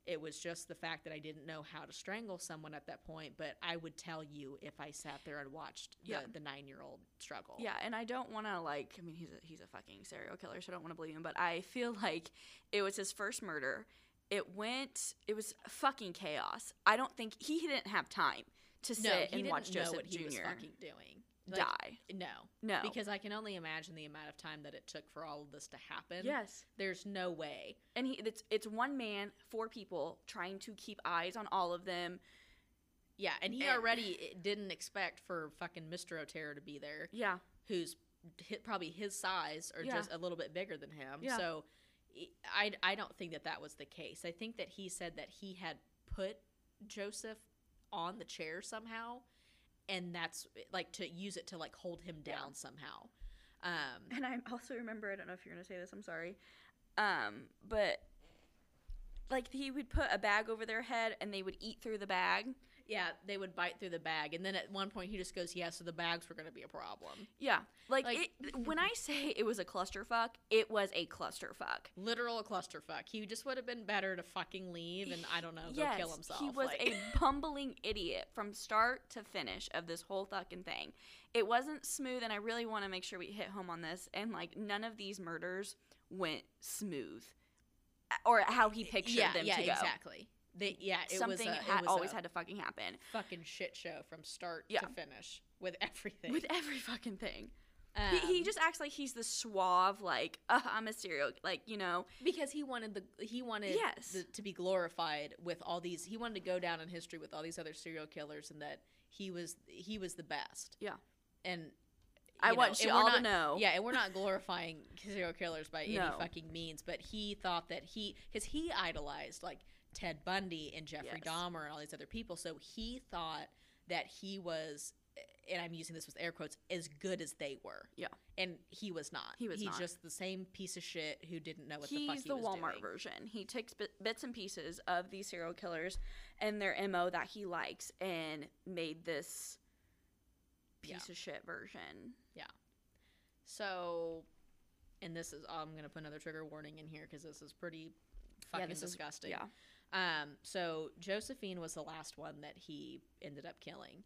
it was just the fact that i didn't know how to strangle someone at that point but i would tell you if i sat there and watched the, Yeah. the nine year old struggle Yeah, and I don't want to like. I mean, he's a he's a fucking serial killer, so I don't want to believe him. But I feel like it was his first murder. It went. It was fucking chaos. I don't think he didn't have time to sit no he and didn't watch know Joseph what he was Jr. fucking doing Like, die. no No. because i can only imagine the amount of time that it took for all of this to happen yes, there's no way and he it's it's one man, four people trying to keep eyes on all of them. yeah and he And- already didn't expect for fucking mr otero to be there Yeah, who's hit probably his size or Yeah. just a little bit bigger than him. Yeah. So I, I don't think that that was the case. I think that he said that he had put Joseph on the chair somehow and that's like to use it to like hold him Yeah. down somehow. Um and I also remember. I don't know if you're gonna say this. I'm sorry. Um, but like he would put a bag over their head and they would eat through the bag yeah, they would bite through the bag, and then at one point he just goes, "Yeah, so the bags were going to be a problem." Yeah, like, Like- it, when I say it was a clusterfuck, it was a clusterfuck. Literal a clusterfuck. He just would have been better to fucking leave and I don't know, go yes, kill himself. he was like- a bumbling idiot from start to finish of this whole fucking thing. It wasn't smooth, and I really want to make sure we hit home on this. And like, none of these murders went smooth, or how he pictured yeah, them yeah, to go. exactly. They, yeah, it Something was, a, had it was always had to fucking happen fucking shit show from start Yeah. to finish with everything. with every fucking thing. um, he, he just acts like he's the suave, like uh, I'm a serial, like you know, because he wanted the he wanted Yes. the, to be glorified with all these. He wanted to go down in history with all these other serial killers, and that he was he was the best. Yeah. and I know, want you all to not- know. Yeah, and we're not glorifying serial killers by any fucking means, but he thought that he because he idolized like Ted Bundy and Jeffrey Yes. Dahmer and all these other people, so he thought that he was. And I'm using this with air quotes, as good as they were. Yeah. And he was not. He was He's not. just the same piece of shit who didn't know what the fuck he's he the was Walmart doing. version. He takes bit, bits and pieces of these serial killers and their mo that he likes, and made this piece Yeah. of shit version. Yeah. So, and this is I'm gonna put another trigger warning in here because this is pretty fucking is- disgusting. yeah. Um. So Josephine was the last one that he ended up killing,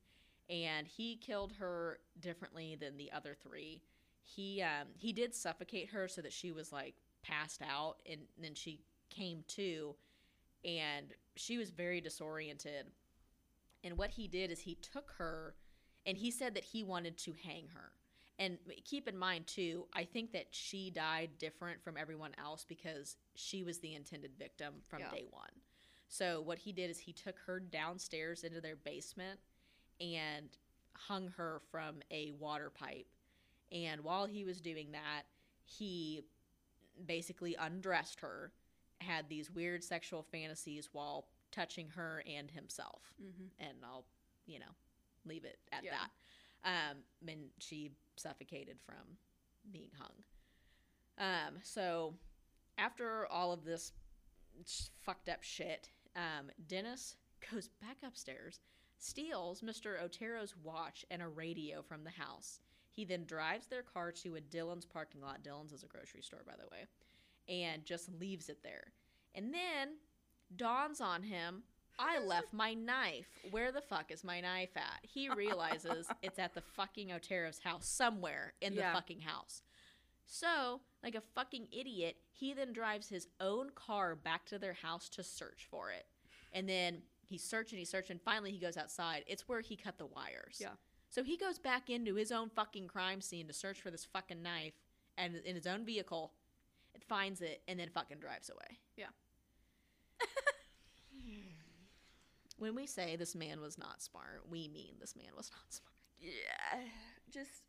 and he killed her differently than the other three. He um he did suffocate her so that she was like passed out, and then she came to, and she was very disoriented. And what he did is he took her, and he said that he wanted to hang her. And keep in mind too, I think that she died different from everyone else because she was the intended victim from Yeah. day one. So what he did is he took her downstairs into their basement and hung her from a water pipe. And while he was doing that, he basically undressed her, had these weird sexual fantasies while touching her and himself Mm-hmm. and I'll, you know, leave it at Yeah. that. Um, and she suffocated from being hung. Um, so after all of this fucked up shit, um, Dennis goes back upstairs, steals Mr. Otero's watch and a radio from the house. He then drives their car to a Dillon's parking lot. Dillon's is a grocery store, by the way, and just leaves it there. And then dawns on him I left my knife. Where the fuck is my knife at? He realizes it's at the fucking Otero's house somewhere in the Yeah. fucking house. So, like a fucking idiot, he then drives his own car back to their house to search for it. And then he's searching, he's searching. Finally, he goes outside. It's where he cut the wires. Yeah. So he goes back into his own fucking crime scene to search for this fucking knife and in his own vehicle. It finds it and then fucking drives away. Yeah. when we say this man was not smart, we mean this man was not smart. Yeah. Just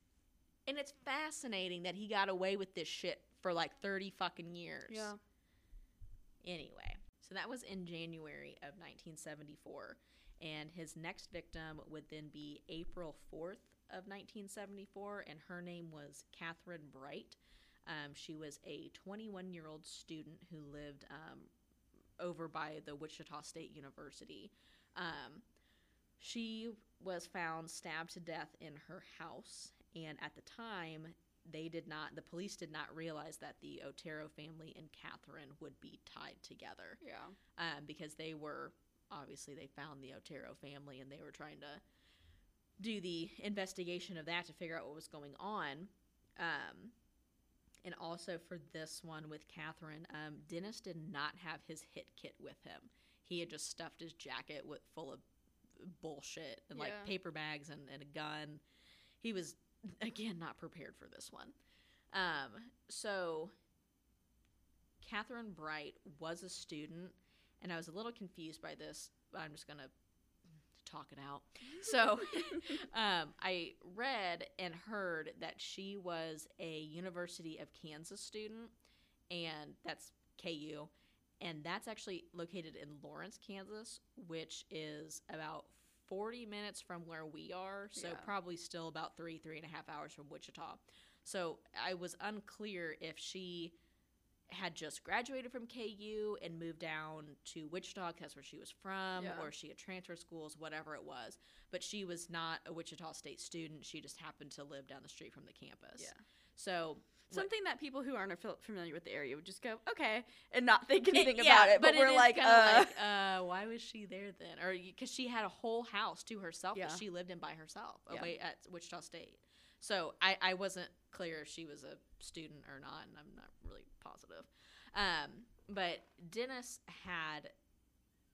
And it's fascinating that he got away with this shit for like 30 fucking years. yeah. Anyway, so that was in January of 1974. And his next victim would then be April 4th of 1974, and her name was Catherine Bright. Um, she was a 21 year old student who lived um, over by the Wichita State University. Um, she was found stabbed to death in her house, and at the time, they did not, the police did not realize that the Otero family and Catherine would be tied together Yeah. um, because they were, obviously, they found the Otero family and they were trying to do the investigation of that to figure out what was going on. Um, and also for this one with Catherine, um, Dennis did not have his hit kit with him. He had just stuffed his jacket with full of bullshit and like paper bags and, and a gun. He was again not prepared for this one. Um, so Catherine Bright was a student, and I was a little confused by this. But I'm just gonna talk it out. So, um, I read and heard that she was a University of Kansas student, and that's KU, and that's actually located in Lawrence, Kansas, which is about 40 minutes from where we are. So Yeah. probably still about three, three and a half hours from Wichita. So I was unclear if she had just graduated from KU and moved down to Wichita that's where she was from, Yeah. or she had transferred schools, whatever it was. But she was not a Wichita State student. She just happened to live down the street from the campus. Yeah. So Something that people who aren't familiar with the area would just go, okay, and not think anything yeah, about it. But, we're is like, uh, like, uh, why was she there then? Or because she had a whole house to herself Yeah. that she lived in by herself Yeah. away at Wichita State. So I, I wasn't clear if she was a student or not, and I'm not really positive. Um, but Dennis had,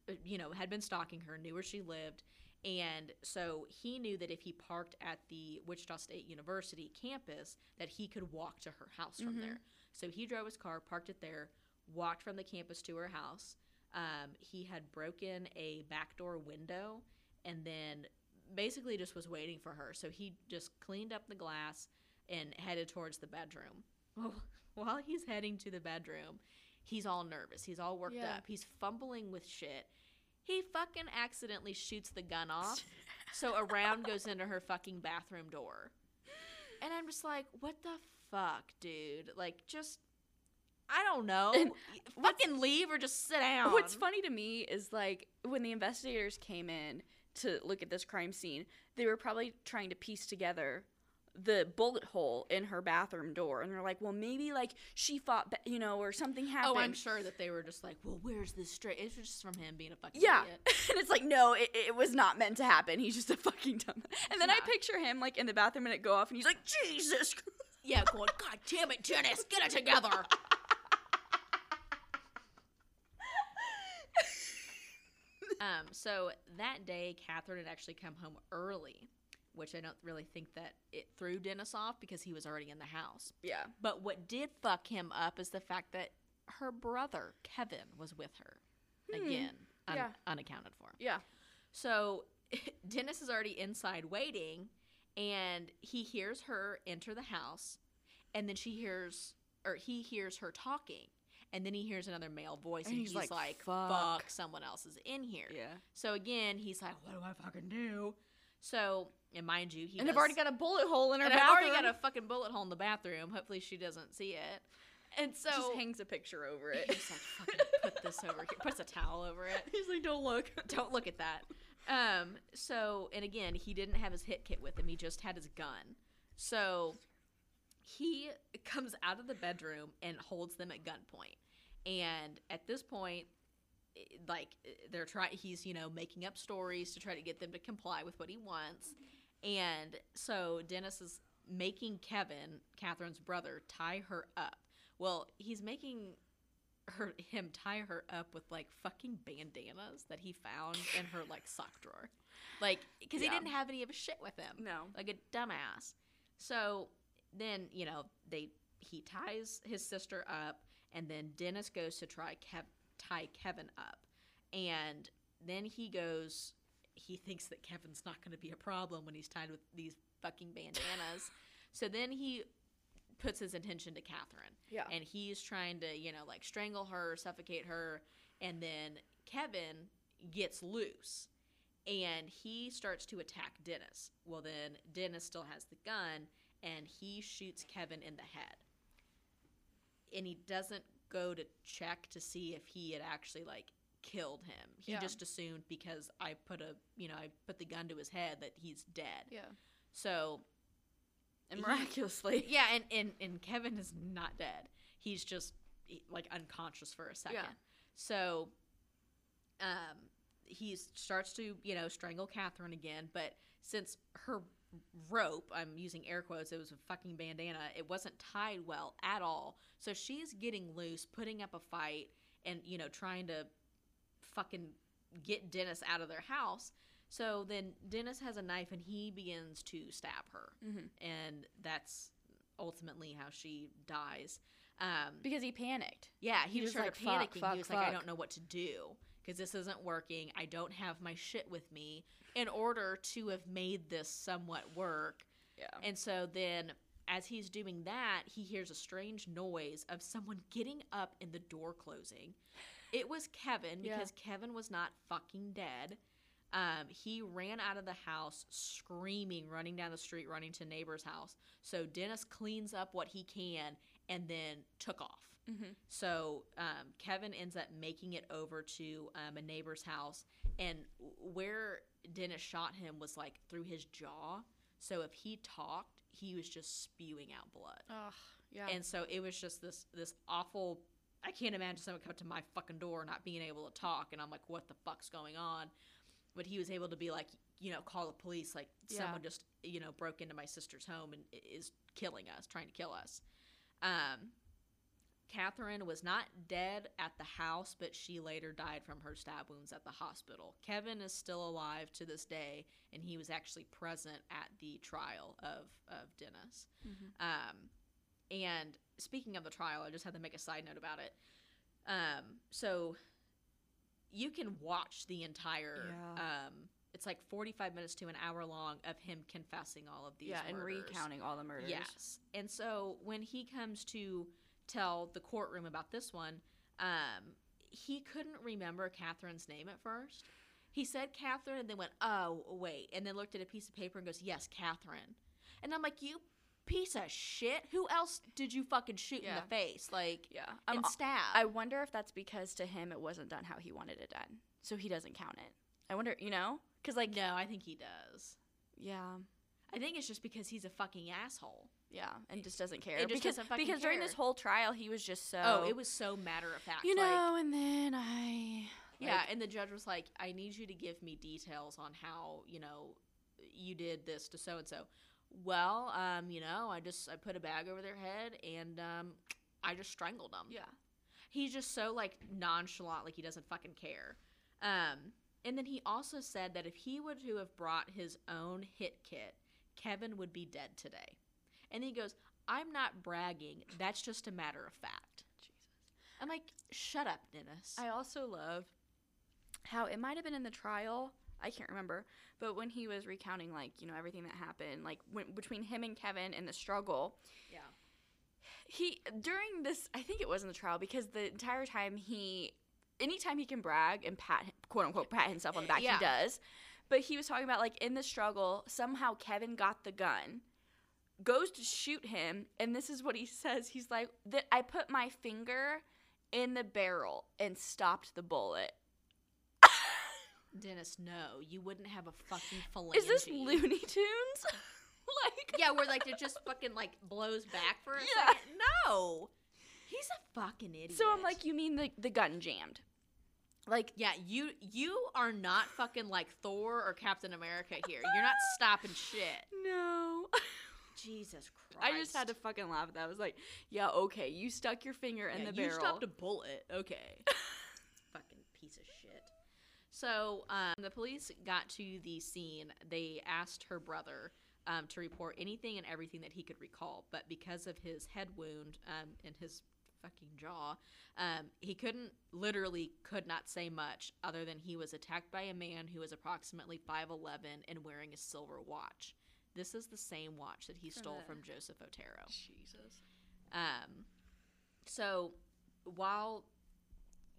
uh, you know, had been stalking her, knew where she lived, and so he knew that if he parked at the Wichita State University campus, that he could walk to her house from Mhm. there. So he drove his car, parked it there, walked from the campus to her house. Um, he had broken a backdoor window and then basically just was waiting for her. So he just cleaned up the glass and headed towards the bedroom. Well, while he's heading to the bedroom, he's all nervous. He's all worked Yeah. up. He's fumbling with shit. He fucking accidentally shoots the gun off. so a round goes into her fucking bathroom door. And I'm just like, what the fuck, dude? Like, just, I don't know. Fucking leave or just sit down. What's funny to me is like when the investigators came in to look at this crime scene, they were probably trying to piece together the bullet hole in her bathroom door, and they're like, "Well, maybe like she fought, ba- you know, or something happened." Oh, I'm sure that they were just like, well, where's this straight? It was just from him being a fucking Yeah, idiot. and it's like, no, it, it was not meant to happen. He's just a fucking dumb. And then I picture him like in the bathroom and it go off, and he's like, Jesus. Christ." Yeah, going, God damn it, Dennis, get it together. um, so that day, Catherine had actually come home early, which I don't really think that it threw Dennis off because he was already in the house. Yeah, But what did fuck him up is the fact that her brother, Kevin, was with her. Hmm. Again, un- Yeah. unaccounted for. yeah. So Dennis is already inside waiting, and he hears her enter the house, and then she hears, or he hears her talking, and then he hears another male voice, and, And he's, he's like, like, fuck. "Fuck." someone else is in here." Yeah. So again, he's like, "What do I fucking do?" So, and mind you, he and I've already got a bullet hole in her and I've already got a fucking bullet hole in the bathroom. Hopefully, she doesn't see it. And so just hangs a picture over it. he's like, "Fucking put this over here." Puts a towel over it he's like, don't look. don't look at that. Um, so, and again, he didn't have his hit kit with him. He just had his gun. So he comes out of the bedroom and holds them at gunpoint. And at this point, like they're trying, he's you know making up stories to try to get them to comply with what he wants. And so Dennis is making Kevin, Catherine's brother, tie her up. Well, he's making her him tie her up with like fucking bandanas that he found in her like sock drawer, like because Yeah. he didn't have any of his shit with him, No. like a dumbass. So then you know they he ties his sister up, and then Dennis goes to try Kev- tie Kevin up, and then he goes. He thinks that Kevin's not going to be a problem when he's tied with these fucking bandanas. so then he puts his attention to Catherine Yeah. and he's trying to you know like strangle her suffocate her and then kevin gets loose and he starts to attack dennis well then dennis still has the gun and he shoots kevin in the head and he doesn't go to check to see if he had actually like killed him he Yeah. just assumed because i put a you know i put the gun to his head that he's dead yeah. so And He- miraculously. yeah, and, and and Kevin is not dead. He's just like unconscious for a second. Yeah. So, um, he starts to you know strangle Catherine again, but since her rope, I'm using air quotes, it was a fucking bandana. It wasn't tied well at all. So she's getting loose, putting up a fight, and you know trying to fucking get Dennis out of their house. So then Dennis has a knife and he begins to stab her Mhm. and that's ultimately how she dies. Um, Because he panicked. yeah, he, he just was started like, panicking. "Fuck, he was fuck, like, "I don't know what to do because this isn't working. I don't have my shit with me in order to have made this somewhat work." Yeah. And so then, as he's doing that, he hears a strange noise of someone getting up and the door closing. It was Kevin Yeah. because Kevin was not fucking dead. Um, he ran out of the house screaming, running down the street, running to neighbor's house. So Dennis cleans up what he can and then took off. Mm-hmm. So um, Kevin ends up making it over to um, a neighbor's house, and where Dennis shot him was like through his jaw. So if he talked, he was just spewing out blood, Oh, yeah. and so it was just this this awful. I can't imagine someone come to my fucking door not being able to talk, and I'm like, what the fuck's going on? But he was able to be like, you know, call the police, like Yeah. someone just you know broke into my sister's home and is killing us, trying to kill us. Um, Catherine was not dead at the house, but she later died from her stab wounds at the hospital. Kevin is still alive to this day, and he was actually present at the trial of, of Dennis. Mhm. Um, and speaking of the trial, I just had to make a side note about it. Um, so you can watch the entire. Yeah. Um, it's like forty-five minutes to an hour long of him confessing all of these. yeah, and recounting all the murders. Yes. And so when he comes to tell the courtroom about this one, um, he couldn't remember Catherine's name at first. He said Catherine and then went, oh, wait. And then looked at a piece of paper and goes, yes, Catherine. And I'm like, you piece of shit. Who else did you fucking shoot in the face? Like, Yeah. and Um, stab? I wonder if that's because to him it wasn't done how he wanted it done, so he doesn't count it. I wonder, you know, because like, no, I think he does. yeah, I think it's just because he's a fucking asshole. Yeah, and just doesn't care. It just because doesn't fucking because during this whole trial he was just so. Oh, it was so matter of fact. You like- know, and then I. Yeah, like, and the judge was like, "I need you to give me details on how you know you did this to so and so." Well, um, you know, I just I put a bag over their head and um, I just strangled them. yeah. He's just so like nonchalant, like he doesn't fucking care. Um, and then he also said that if he would to have brought his own hit kit, Kevin would be dead today. And he goes, "I'm not bragging. That's just a matter of fact." Jesus. I'm like, "Shut up, Dennis." I also love how it might have been in the trial. I can't remember, but when he was recounting, like you know, everything that happened, like when, between him and Kevin and the struggle, yeah. he during this i think it was in the trial because the entire time he anytime he can brag and pat quote unquote pat himself on the back Yeah. he does but he was talking about like in the struggle somehow kevin got the gun goes to shoot him and this is what he says he's like that i put my finger in the barrel and stopped the bullet Dennis, no, you wouldn't have a fucking phalange. is this looney tunes like Yeah, where like it just fucking like blows back for a Yeah. second. No, he's a fucking idiot. so i'm like you mean the, the gun jammed like yeah, you you are not fucking like Thor or Captain America here. You're not stopping shit. no Jesus Christ! I just had to fucking laugh at that. I was like, yeah, okay, you stuck your finger in Yeah, the you barrel. stopped a bullet. Okay. fucking piece of shit. So um, the police got to the scene. They asked her brother um, to report anything and everything that he could recall, but because of his head wound um, and his fucking jaw, um, he couldn't literally could not say much other than he was attacked by a man who was approximately 5'11 and wearing a silver watch. This is the same watch that he From stole the- from Joseph Otero. Jesus. Um, so while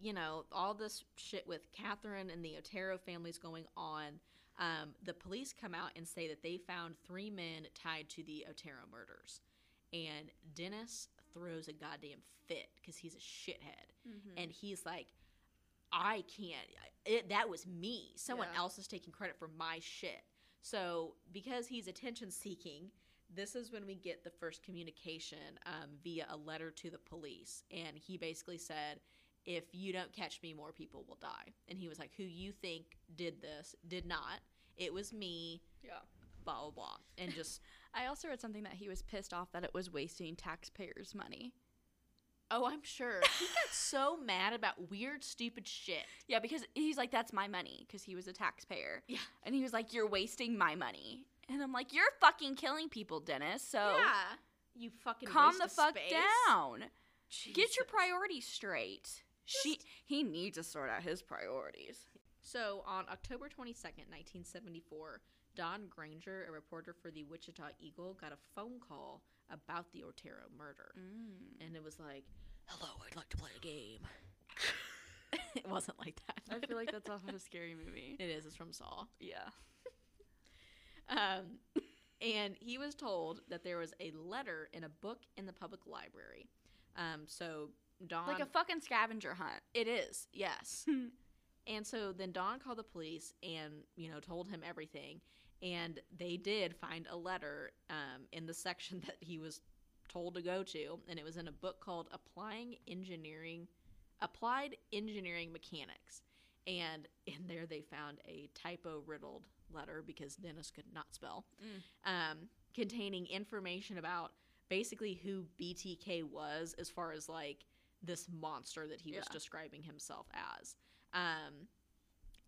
you know all this shit with Catherine and the Otero families going on, um, the police come out and say that they found three men tied to the Otero murders, and Dennis throws a goddamn fit because he's a shithead, Mm-hmm. and he's like. I can't. It, that was me. Someone Yeah. else is taking credit for my shit. So, because he's attention seeking, this is when we get the first communication um, via a letter to the police. And he basically said, If you don't catch me, more people will die. And he was like, Who you think did this did not. It was me, Yeah. blah, blah, blah. And just, I also read something that he was pissed off that it was wasting taxpayers' money. Oh, I'm sure. He got so mad about weird, stupid shit. Yeah, because he's like, that's my money, because he was a taxpayer. Yeah. And he was like, you're wasting my money. And I'm like, you're fucking killing people, Dennis. So yeah. You fucking calm the fuck space. down. Get your priorities straight. She he needs to sort out his priorities. So on October 22nd, 1974, Don Granger, a reporter for the Wichita Eagle, got a phone call about the Otero murder. Mm. And it was like, hello, I'd like to play a game. it wasn't like that. I feel like that's off of a scary movie. it is. It's from Saw. Yeah. Um, and he was told that there was a letter in a book in the public library Um, so Don, Like a fucking scavenger hunt. it is, yes. And so then Don called the police and you know told him everything, and they did find a letter um, in the section that he was told to go to, and it was in a book called "Applying Engineering, Applied Engineering Mechanics." And in there, they found a typo riddled letter because Dennis could not spell, um, containing information about basically who BTK was as far as like this monster that he was describing himself as. Um,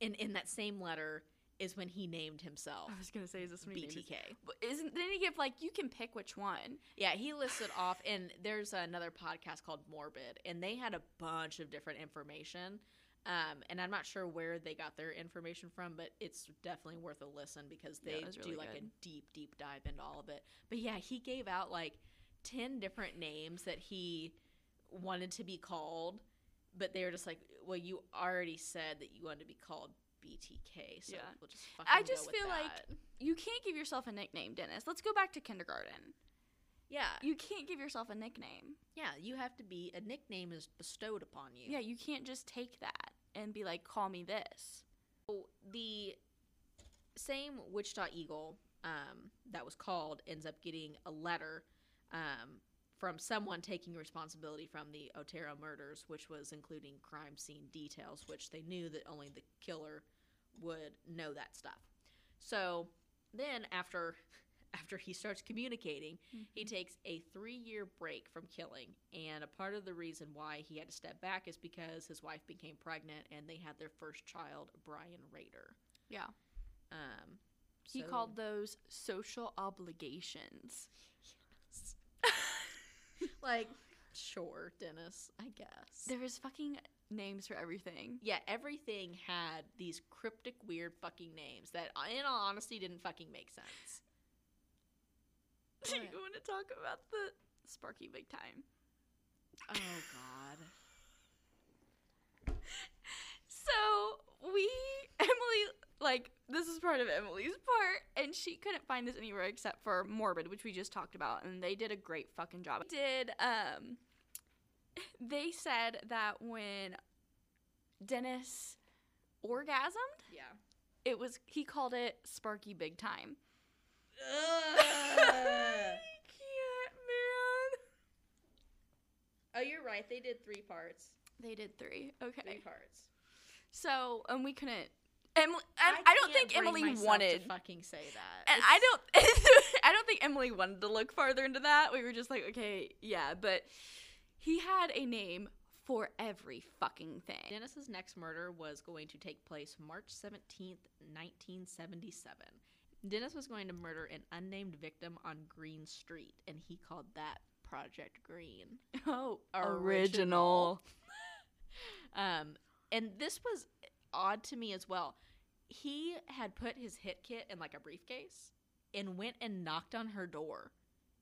and in that same letter is when he named himself I was gonna say, is this when he BTK. But Isn't didn't he give like you can pick which one? Yeah, he listed off, and there's another podcast called Morbid, and they had a bunch of different information. Um, and I'm not sure where they got their information from, but it's definitely worth a listen because they it was do really like a deep, deep dive into all of it. But yeah, he gave out like 10 different names that he wanted to be called, but they were just like, well, you already said that you wanted to be called BTK, so Yeah. we'll just fucking I just feel like. You can't give yourself a nickname, Dennis. Let's go back to kindergarten. yeah, You can't give yourself a nickname. yeah, you have to be, a nickname is bestowed upon you. Yeah, you can't just take that and be like, call me this. So the same Wichita Eagle um, that was called ends up getting a letter um, from someone taking responsibility from the Otero murders, which was including crime scene details, which they knew that only the killer would know that stuff. So then after after he starts communicating, he takes a three year break from killing. And a part of the reason why he had to step back is because his wife became pregnant and they had their first child, Brian Rader. Yeah. Um, He so- called those social obligations. like, sure, Dennis, I guess. There was fucking names for everything. yeah, everything had these cryptic, weird fucking names that, in all honesty, didn't fucking make sense. Do you want to talk about the Sparky Big Time? Oh, God. So we Emily like this is part of Emily's part, and she couldn't find this anywhere except for Morbid, which we just talked about, and they did a great fucking job. Did um they said that when Dennis orgasmed, Yeah. it was he called it Sparky Big Time. Man. oh, you're right. They did three parts. They did three. Okay. Three parts. So, and we couldn't. Emily, and I, don't think Emily wanted. to fucking say that. and I don't. I don't think Emily wanted to look farther into that. We were just like, okay, yeah, but he had a name for every fucking thing. Dennis's next murder was going to take place March 17th, 1977. Dennis was going to murder an unnamed victim on Green Street, and he called that Project Green. Oh, Original. Um, and this was odd to me as well. He had put his hit kit in like a briefcase and went and knocked on her door.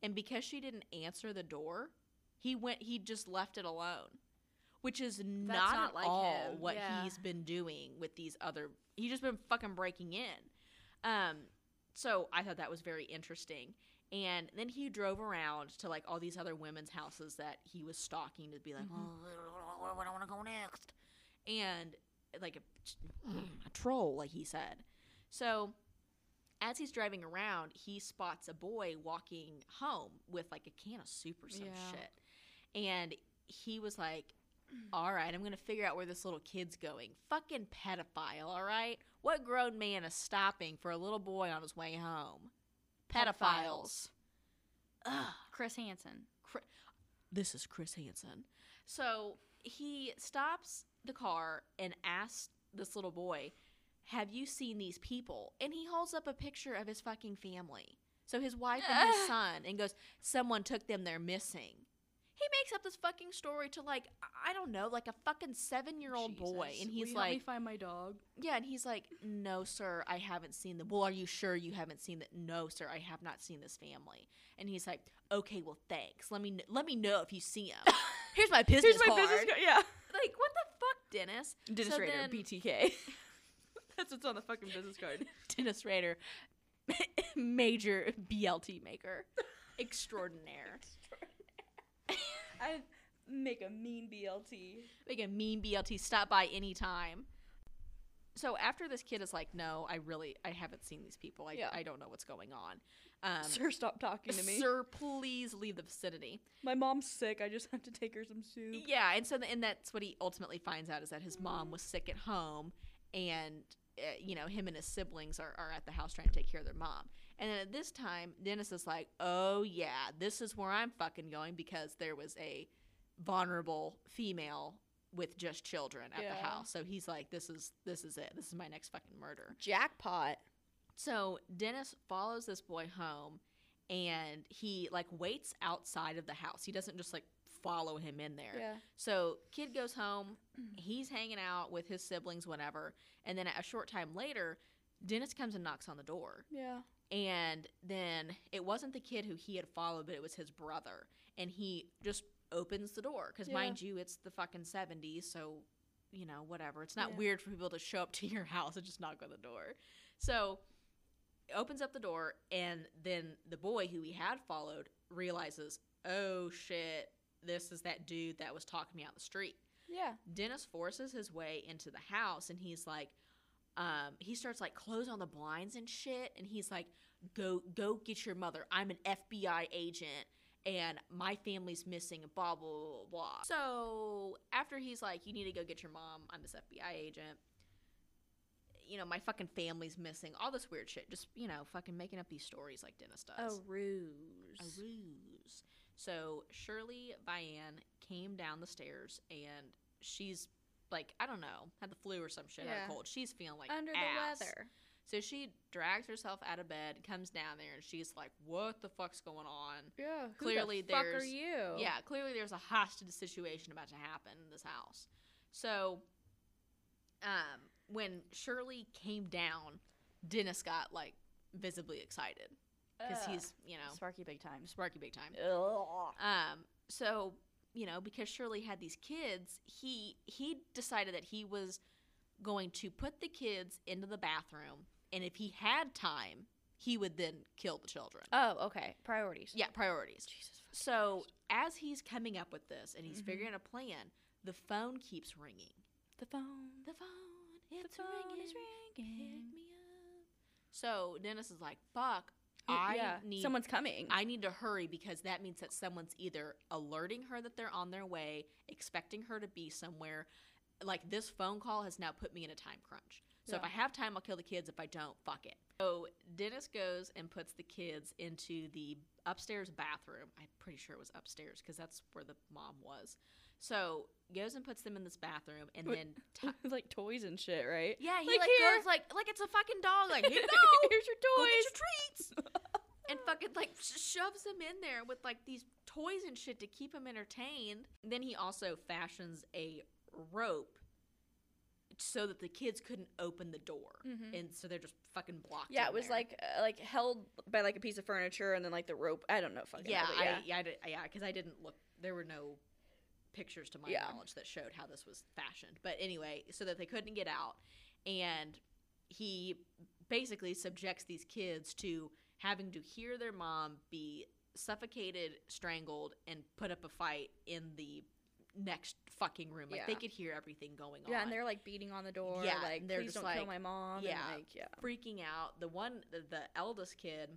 And because she didn't answer the door, he went he just left it alone. Which is not, not at like all him, what yeah. he's been doing with these other he's just been fucking breaking in. Um so I thought that was very interesting. And then he drove around to like all these other women's houses that he was stalking to be like, oh, where do I want to go next? And like a, a troll, like he said. So as he's driving around, he spots a boy walking home with like a can of soup or some Yeah. shit. And he was like, all right, I'm going to figure out where this little kid's going. Fucking pedophile, all right? What grown man is stopping for a little boy on his way home? Pedophiles. Ugh. Chris Hansen. This is Chris Hansen. So he stops the car and asks this little boy, Have you seen these people? And he holds up a picture of his fucking family. So his wife and his son, and goes, Someone took them, they're missing. He makes up this fucking story to like, I don't know, like a fucking seven year old boy. And he's like, help me find my dog. Yeah, and he's like, No, sir, I haven't seen them. Well, are you sure you haven't seen that? No, sir, I have not seen this family. And he's like, Okay, well, thanks. Let me kn- let me know if you see them. Here's my business Here's my card. business card. Yeah. Like, what the Dennis? Dennis So Rader, then- BTK. That's what's on the fucking business card. Dennis Rader, major BLT maker, extraordinaire. I Make a mean BLT. Make a mean BLT. Stop by anytime. So after this kid is like, no, I really, I haven't seen these people. I, Yeah. I don't know what's going on. Um, Sir, stop talking to me. Sir, please leave the vicinity. My mom's sick. I just have to take her some soup. Yeah, and so the, and that's what he ultimately finds out is that his mom was sick at home, and uh, you know him and his siblings are, are at the house trying to take care of their mom. And then at this time, Dennis is like, "Oh yeah, this is where I'm fucking going because there was a vulnerable female with just children at the house." So he's like, "This is this is it. This is my next fucking murder." Jackpot. So Dennis follows this boy home and he like waits outside of the house. He doesn't just like follow him in there. Yeah. So kid goes home, he's hanging out with his siblings whenever, and then a short time later, Dennis comes and knocks on the door. Yeah. And then it wasn't the kid who he had followed, but it was his brother. And he just opens the door cuz Yeah. mind you, it's the fucking 70s, so you know, whatever. It's not Yeah. weird for people to show up to your house and just knock on the door. So opens up the door and then the boy who he had followed realizes, "Oh shit, this is that dude that was talking me out the street." Yeah. Dennis forces his way into the house and he's like um he starts like close on the blinds and shit and he's like go go get your mother. I'm an FBI agent and my family's missing and blah blah blah blah. So after he's like you need to go get your mom. I'm this FBI agent. You know, my fucking family's missing. All this weird shit. Just, you know, fucking making up these stories like Dennis does A ruse. a ruse. So Shirley Vian came down the stairs and she's like, I don't know, had the flu or some shit, had Yeah. a cold. She's feeling like Under ass. the weather. So she drags herself out of bed, comes down there, and she's like, "What the fuck's going on?" Yeah. Who Clearly the fuck are there's- you? Yeah, clearly there's a hostage situation about to happen in this house. So, um, when Shirley came down, Dennis got like visibly excited because Ugh. he's you know Sparky big time. Sparky big time. Ugh. Um, so you know, because Shirley had these kids, he he decided that he was going to put the kids into the bathroom, and if he had time, he would then kill the children. Oh, okay. Priorities. Yeah, priorities. Jesus. So as he's coming up with this and he's Mhm. figuring a plan, the phone keeps ringing. The phone. The phone, it's the phone ringing. is Pick me up. So Dennis is like, "Fuck, I yeah. need Someone's coming. I need to hurry because that means that someone's either alerting her that they're on their way, expecting her to be somewhere. Like this phone call has now put me in a time crunch. So if I have time, I'll kill the kids. If I don't, fuck it. So Dennis goes and puts the kids into the upstairs bathroom. I'm pretty sure it was upstairs because that's where the mom was. So goes and puts them in this bathroom and then t- like toys and shit, right? yeah, he Like, like, goes like like it's a fucking dog. Like here you go. Here's your toys. your treats. and fucking like sh- shoves him in there with like these toys and shit to keep him entertained. Then he also fashions a rope so that the kids couldn't open the door, Mhm. and so they're just fucking blocked. Yeah, it was there. like uh, like held by like a piece of furniture and then like the rope. I don't know fucking. yeah, I, yeah. yeah, I yeah, because I didn't look. There were no pictures to my Yeah. knowledge that showed how this was fashioned. But anyway, so that they couldn't get out, and he basically subjects these kids to having to hear their mom be suffocated, strangled, and put up a fight in the next fucking room. Like they could hear everything going on. Yeah, and they're like beating on the door. Yeah, like they're please just don't kill like- my mom. yeah. and, like, yeah. freaking out. The one, the, the eldest kid,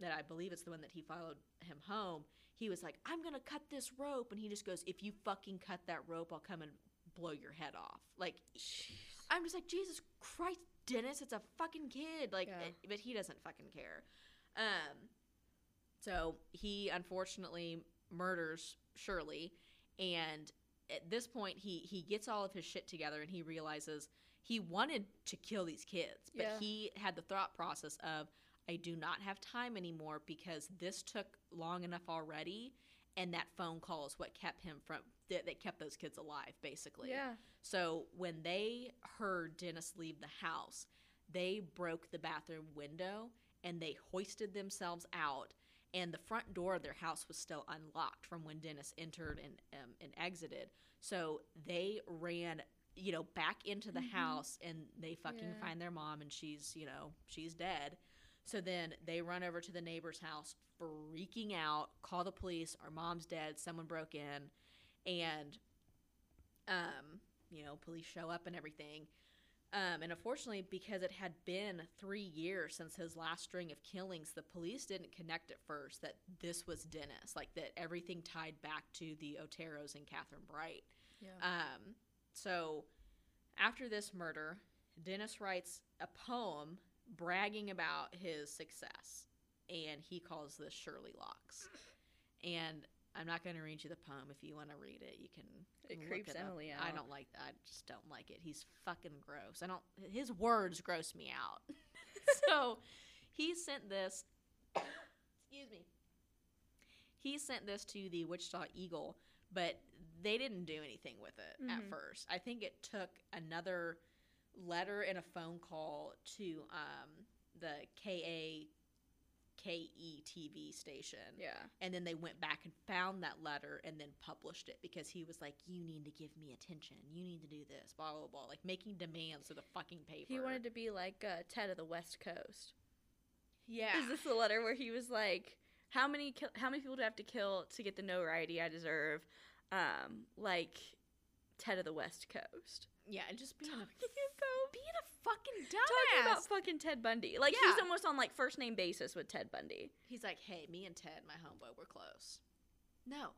that I believe it's the one that he followed him home. He was like, "I'm gonna cut this rope," and he just goes, "If you fucking cut that rope, I'll come and blow your head off." Like, I'm just like, Jesus Christ, Dennis, it's a fucking kid. Like, Yeah. eh, but he doesn't fucking care. Um, so he unfortunately murders Shirley, and at this point, he he gets all of his shit together, and he realizes he wanted to kill these kids, but Yeah. he had the thought process of, I do not have time anymore because this took long enough already, and that phone call is what kept him from that, that kept those kids alive, basically. Yeah. So when they heard Dennis leave the house, they broke the bathroom window and they hoisted themselves out. And the front door of their house was still unlocked from when Dennis entered and um, and exited. So they ran, you know, back into the Mhm. house and they fucking Yeah. find their mom and she's, you know, she's dead. So then they run over to the neighbor's house, freaking out, call the police. Our mom's dead. Someone broke in. and um, you know, police show up and everything. Um, and unfortunately, because it had been three years since his last string of killings, the police didn't connect at first that this was Dennis, like that everything tied back to the Oteros and Catherine Bright. Yeah. Um, so after this murder, Dennis writes a poem bragging about his success, and he calls this Shirley Locks. And I'm not going to read you the poem. If you want to read it, you can. It creeps up. Emily I out. don't like. That I just don't like it. He's fucking gross. I don't. His words gross me out. so he sent this. excuse me. He sent this to the Wichita Eagle, but they didn't do anything with it at Mhm. first. I think it took another letter and a phone call to um, the KA KE TV station. Yeah. And then they went back and found that letter and then published it because he was like, You need to give me attention. You need to do this, blah, blah, blah. Like making demands to the fucking paper. He wanted to be like uh, Ted of the West Coast. Yeah. Is this the letter where he was like, "How many kill- how many people do I have to kill to get the notoriety I deserve?" Um, like Ted of the West Coast. yeah, and just being a, Talking about, being a fucking talking about fucking Ted Bundy. Like he's almost on like first name basis with Ted Bundy. He's like, Hey, me and Ted, my homeboy, we're close. No.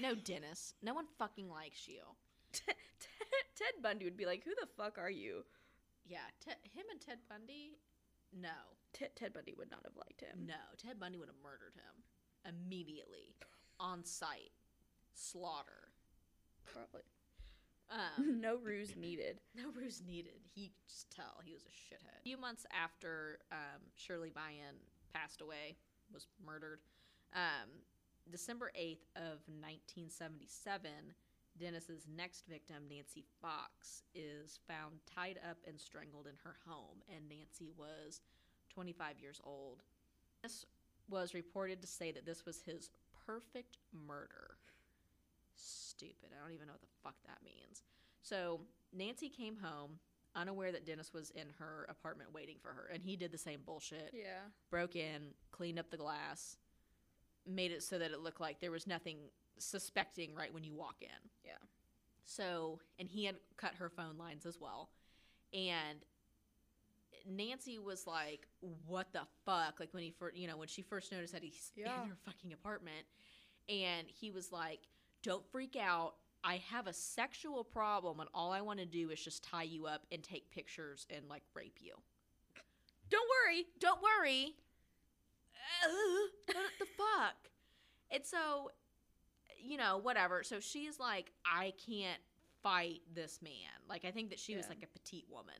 No, Dennis. No one fucking likes you. Ted, Ted Bundy would be like, "Who the fuck are you?" Yeah, Ted, him and Ted Bundy, no. Ted, Ted Bundy would not have liked him. No, Ted Bundy would have murdered him immediately, on site, slaughter. Probably. Um, no ruse needed. no ruse needed. He could just tell he was a shithead. A few months after um, Shirley Vian passed away, was murdered, um, December 8th of 1977, Dennis's next victim, Nancy Fox, is found tied up and strangled in her home, and Nancy was 25 years old. This was reported to say that this was his perfect murder. Stupid. I don't even know what the fuck that means. So Nancy came home unaware that Dennis was in her apartment waiting for her, and he did the same bullshit. Yeah. Broke in, cleaned up the glass, made it so that it looked like there was nothing suspecting right when you walk in. Yeah. So, and he had cut her phone lines as well. And Nancy was like, "What the fuck?" Like when he first, you know, when she first noticed that he's Yeah. in her fucking apartment, and he was like, "Don't freak out. I have a sexual problem, and all I want to do is just tie you up and take pictures and like rape you. Don't worry. Don't worry." What the fuck? And so, you know, whatever. So she's like, I can't fight this man. Like, I think that she was like a petite woman.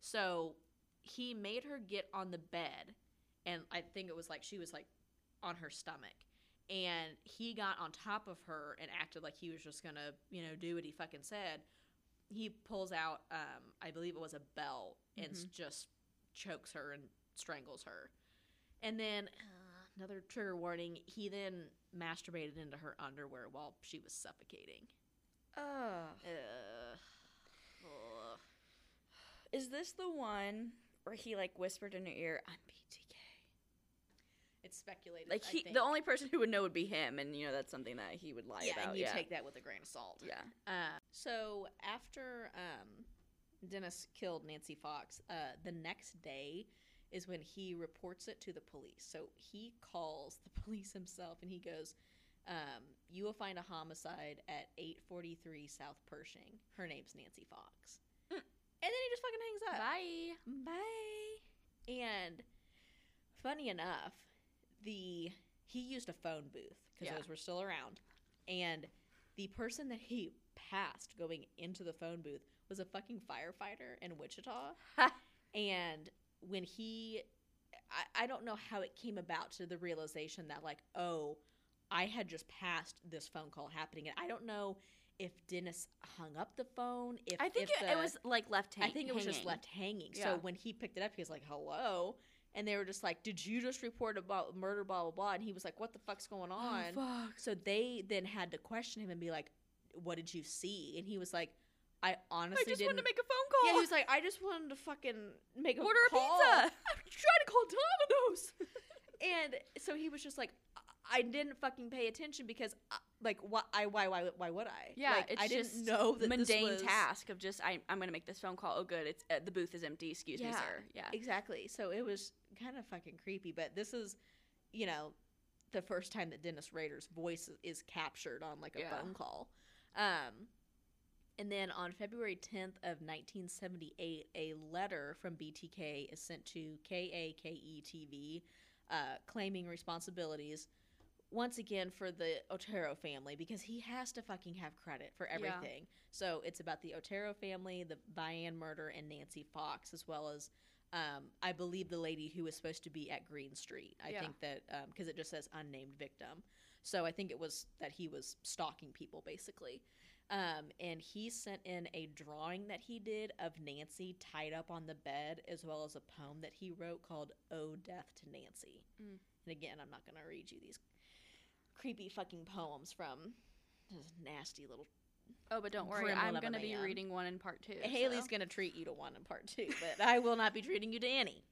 So he made her get on the bed, and I think it was like she was like on her stomach. And he got on top of her and acted like he was just gonna, you know, do what he fucking said. He pulls out, um, I believe it was a belt, and s- just chokes her and strangles her. And then uh, another trigger warning: he then masturbated into her underwear while she was suffocating. Ugh. Ugh. Ugh. Is this the one where he like whispered in her ear, "I'm BTK"? It's speculated. Like I he, the only person who would know would be him, and you know that's something that he would lie yeah, about. and you yeah. take that with a grain of salt. yeah. Uh, so after um, Dennis killed Nancy Fox, uh, the next day is when he reports it to the police. So he calls the police himself and he goes, um, "You will find a homicide at 843 South Pershing. Her name's Nancy Fox." Mm. And then he just fucking hangs up. Bye. Bye. And funny enough, the he used a phone booth because Yeah. those were still around, and the person that he passed going into the phone booth was a fucking firefighter in Wichita. and when he, I, I don't know how it came about to the realization that like, oh, I had just passed this phone call happening, and I don't know if Dennis hung up the phone. If I think if it, the- it was like left hand. I think it was just left hanging. Yeah. So when he picked it up, he was like, "Hello," and they were just like, "Did you just report about murder?" Blah blah blah. And he was like, "What the fuck's going oh, on?" Oh, fuck. so they then had to question him and be like, "What did you see?" And he was like, "I honestly I just didn't." wanted to make a phone call. yeah, he was like, "I just wanted to fucking make a Order a pizza." I'm trying to call Domino's." and so he was just like, I didn't fucking pay attention because, uh, like, why? I why why why would I? Yeah, like, it's I didn't just know that this mundane was- task of just I, I'm gonna make this phone call. Oh, good, it's uh, the booth is empty. Excuse me, Yeah, sir. Yeah, Exactly. So it was kind of fucking creepy. But this is, you know, the first time that Dennis Rader's voice is captured on like a Yeah. phone call. Um, and then on February 10th of 1978, a letter from BTK is sent to KAKE TV, uh, claiming responsibilities once again for the Otero family because he has to fucking have credit for Yeah. everything. So it's about the Otero family, the Vian murder, and Nancy Fox, as well as um, I believe the lady who was supposed to be at Green Street. I Yeah. think that because it just says unnamed victim. So I think it was that he was stalking people basically. Um, and he sent in a drawing that he did of Nancy tied up on the bed, as well as a poem that he wrote called "Oh Death to Nancy." Mm. And again, I'm not going to read you these creepy fucking poems from this nasty little. Oh, but don't worry, I'm gonna be reading one in part two. Haley's so. going to treat you to one in part two, but I will not be treating you to any.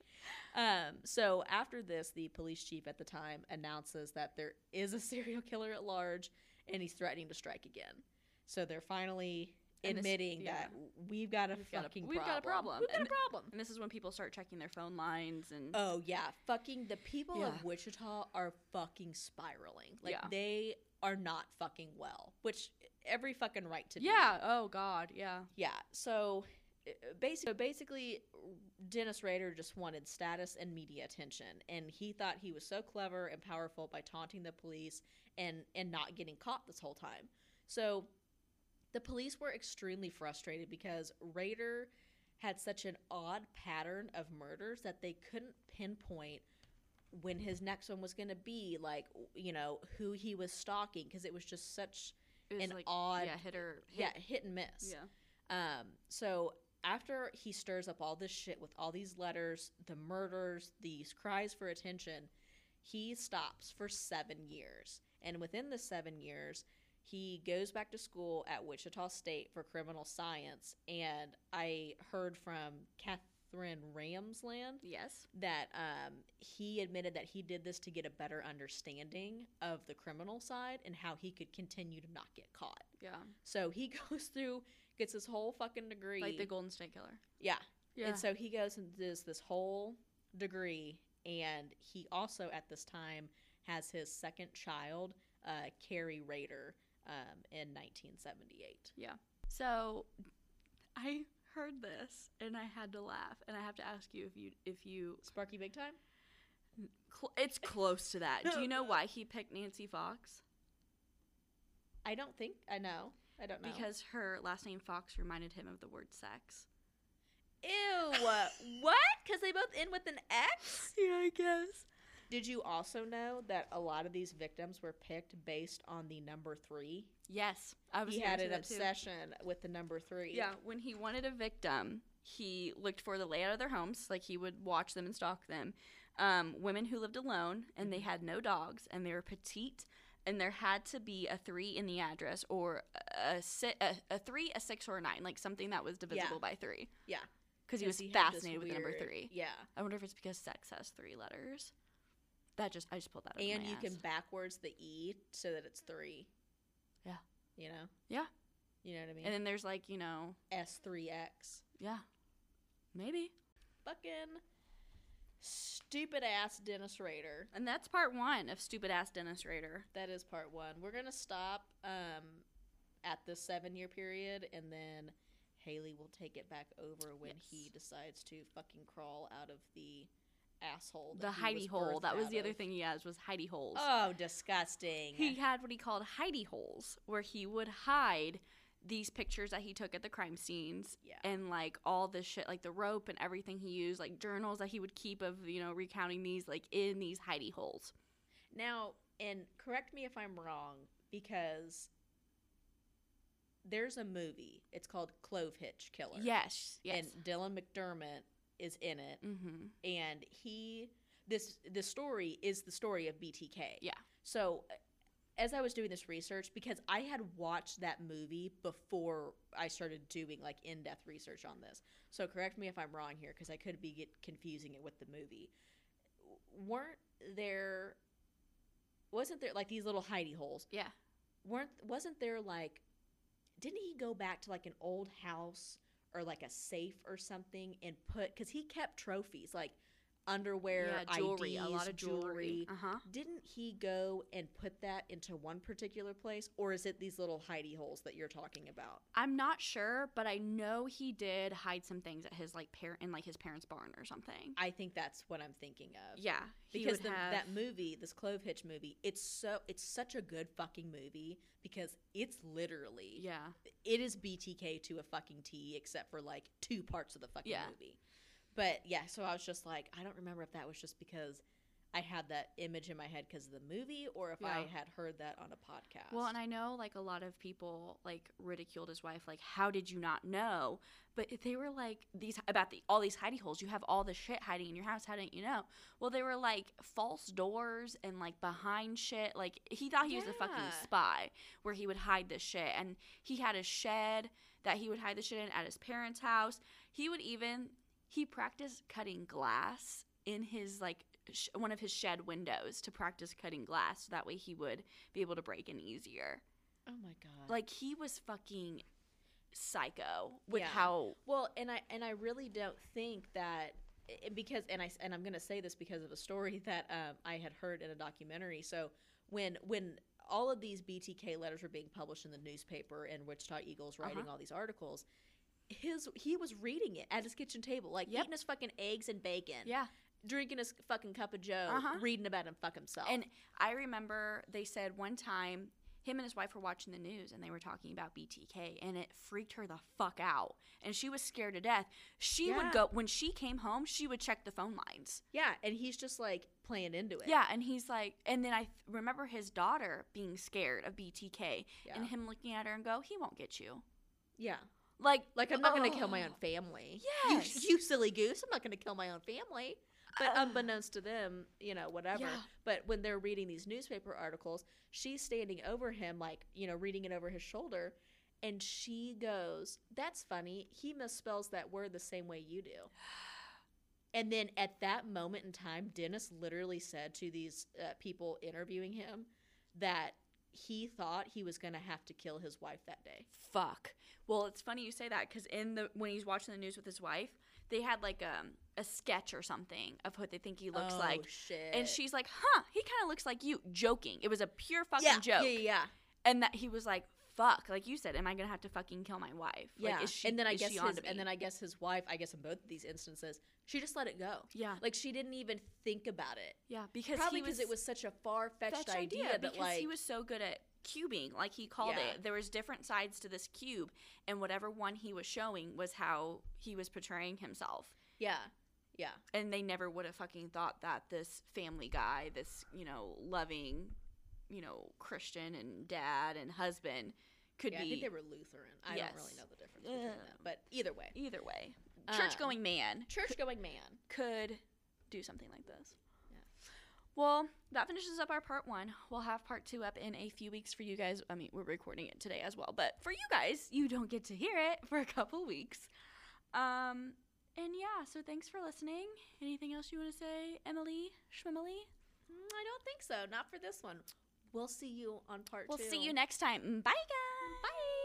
Um, so after this, the police chief at the time announces that there is a serial killer at large, and he's threatening to strike again. So they're finally And this- admitting yeah. that we've got a We've got a- fucking we've got a problem. problem. We've got And- a problem. And this is when people start checking their phone lines and Oh yeah, fucking the people Yeah. of Wichita are fucking spiraling. Like Yeah. they are not fucking well, which every fucking right to be. yeah. Oh God, yeah. Yeah. So uh, basically, basically, Dennis Rader just wanted status and media attention, and he thought he was so clever and powerful by taunting the police and and not getting caught this whole time. So the police were extremely frustrated because Rader had such an odd pattern of murders that they couldn't pinpoint when his next one was going to be like you know who he was stalking because it was just such was an like odd yeah, hit or hit. yeah hit and miss yeah. um, so after he stirs up all this shit with all these letters, the murders, these cries for attention, he stops for seven years. And within the seven years, he goes back to school at Wichita State for criminal science. And I heard from Katherine Ramsland Yes. that um, he admitted that he did this to get a better understanding of the criminal side and how he could continue to not get caught. Yeah. So he goes through, gets his whole fucking degree. Like the Golden State Killer. yeah. Yeah. And so he goes and does this whole degree, and he also at this time has his second child, uh, Kerri Rader, um, in 1978. Yeah. So I heard this and I had to laugh and I have to ask you if you if you Sparky Big Time? cl- it's close to that. Do you know why he picked Nancy Fox? I don't think I know. I don't know. Because her last name Fox reminded him of the word sex. ew, what? Because they both end with an X. Yeah, I guess. Did you also know that a lot of these victims were picked based on the number three? Yes, I was He had an that too. obsession with the number three. Yeah, when he wanted a victim, he looked for the layout of their homes. Like he would watch them and stalk them. Um, women who lived alone and they had no dogs and they were petite, and there had to be a three in the address or a, si- a, a three, a six, or a nine, like something that was divisible by three. Yeah. because he was he fascinated with the number three. Yeah. I wonder if it's because sex has three letters. That just I just pulled that. and you can backwards the e so that it's three. Yeah. You know. Yeah. You know what I mean? And then there's like you know S three X. yeah, maybe. Fucking stupid ass Dennis Rader. And that's part one of stupid ass Dennis Rader. That is part one. We're gonna stop um at the seven year period, and then Haley will take it back over when he decides to fucking crawl out of the asshole. The that he hidey hole. That was the other thing he has was hidey holes. Oh, disgusting. he had what he called hidey holes, where he would hide these pictures that he took at the crime scenes Yeah. and like all this shit, like the rope and everything he used, like journals that he would keep of you know recounting these like in these hidey holes. Now, and correct me if I'm wrong, because there's a movie. It's called Clovehitch Killer. Yes, yes. And Dylan McDermott is in it, mm-hmm. and he this this story is the story of BTK. Yeah. So as I was doing this research, because I had watched that movie before I started doing like in depth research on this. So correct me if I'm wrong here, because I could be get confusing it with the movie. Weren't there wasn't there like these little hidey holes? Yeah. weren't wasn't there like didn't he go back to like an old house or like a safe or something and put because he kept trophies like underwear yeah, jewelry, IDs, a lot of jewelry. Uh huh. didn't he go and put that into one particular place or is it these little hidey holes that you're talking about I'm not sure, but I know he did hide some things at his like parent in like his parents' barn or something. i think that's what i'm thinking of Yeah, because the, have- that movie this clove hitch movie it's so it's such a good fucking movie because it's literally Yeah, it is BTK to a fucking T, except for like two parts of the fucking Yeah. movie. But yeah, so I was just like, I don't remember if that was just because I had that image in my head because of the movie, or if I had heard that on a podcast. Well, and I know like a lot of people like ridiculed his wife, like, how did you not know? But they were like these about the all these hidey holes. You have all this shit hiding in your house. How didn't you know? Well, they were like false doors and like behind shit. Like he thought he was a fucking spy where he would hide this shit. And he had a shed that he would hide the shit in at his parents' house. He would even he practiced cutting glass in his like sh- one of his shed windows to practice cutting glass so that way he would be able to break in easier. oh my god, Like he was fucking psycho with Yeah. how Well, and I and I really don't think that because and I and I'm going to say this because of a story that um, I had heard in a documentary. So when when all of these BTK letters were being published in the newspaper and Wichita Eagles writing Uh-huh. all these articles, his he was reading it at his kitchen table, like Yep. eating his fucking eggs and bacon, yeah. drinking his fucking cup of Joe, Uh-huh. reading about him fuck himself. And I remember they said one time him and his wife were watching the news and they were talking about BTK and it freaked her the fuck out and she was scared to death. She Yeah. would go when she came home, she would check the phone lines. yeah, and he's just like playing into it. Yeah, and he's like, and then I th- remember his daughter being scared of BTK Yeah. and him looking at her and go, "He won't get you." yeah. Like, Like I'm not going to kill my oh. own family. Yes. You, you silly goose. I'm not going to kill my own family. But Uh, unbeknownst to them, you know, whatever. Yeah. But when they're reading these newspaper articles, she's standing over him, like, you know, reading it over his shoulder. And she goes, That's funny. He misspells that word the same way you do. And then at that moment in time, Dennis literally said to these uh, people interviewing him that he thought he was going to have to kill his wife that day. fuck. Well, it's funny you say that because in the when he's watching the news with his wife, they had like um, a sketch or something of what they think he looks Oh, like, shit. and she's like, "Huh, he kind of looks like you." Joking. It was a pure fucking yeah, joke, Yeah, yeah, yeah. and that he was like, "Fuck," like you said, "Am I gonna have to fucking kill my wife?" Yeah, Like, is she, and then I guess his, and then I guess his wife. I guess in both of these instances, she just let it go. yeah, Like she didn't even think about it. yeah, because Probably he because it was such a far fetched idea, that because like he was so good at cubing like he called Yeah. it there was different sides to this cube and whatever one he was showing was how he was portraying himself yeah, yeah, and they never would have fucking thought that this family guy this you know loving you know christian and dad and husband could yeah. I be think they were Lutheran. I don't really know the difference between Yeah. that, but either way, either way church going man church going man. could do something like this Yeah. well that finishes up our part one we'll have part two up in a few weeks for you guys i mean we're recording it today as well but for you guys you don't get to hear it for a couple weeks um and yeah so thanks for listening anything else you want to say emily schmemily Mm, I don't think so. Not for this one. We'll see you on part we'll two. see you next time bye guys Bye.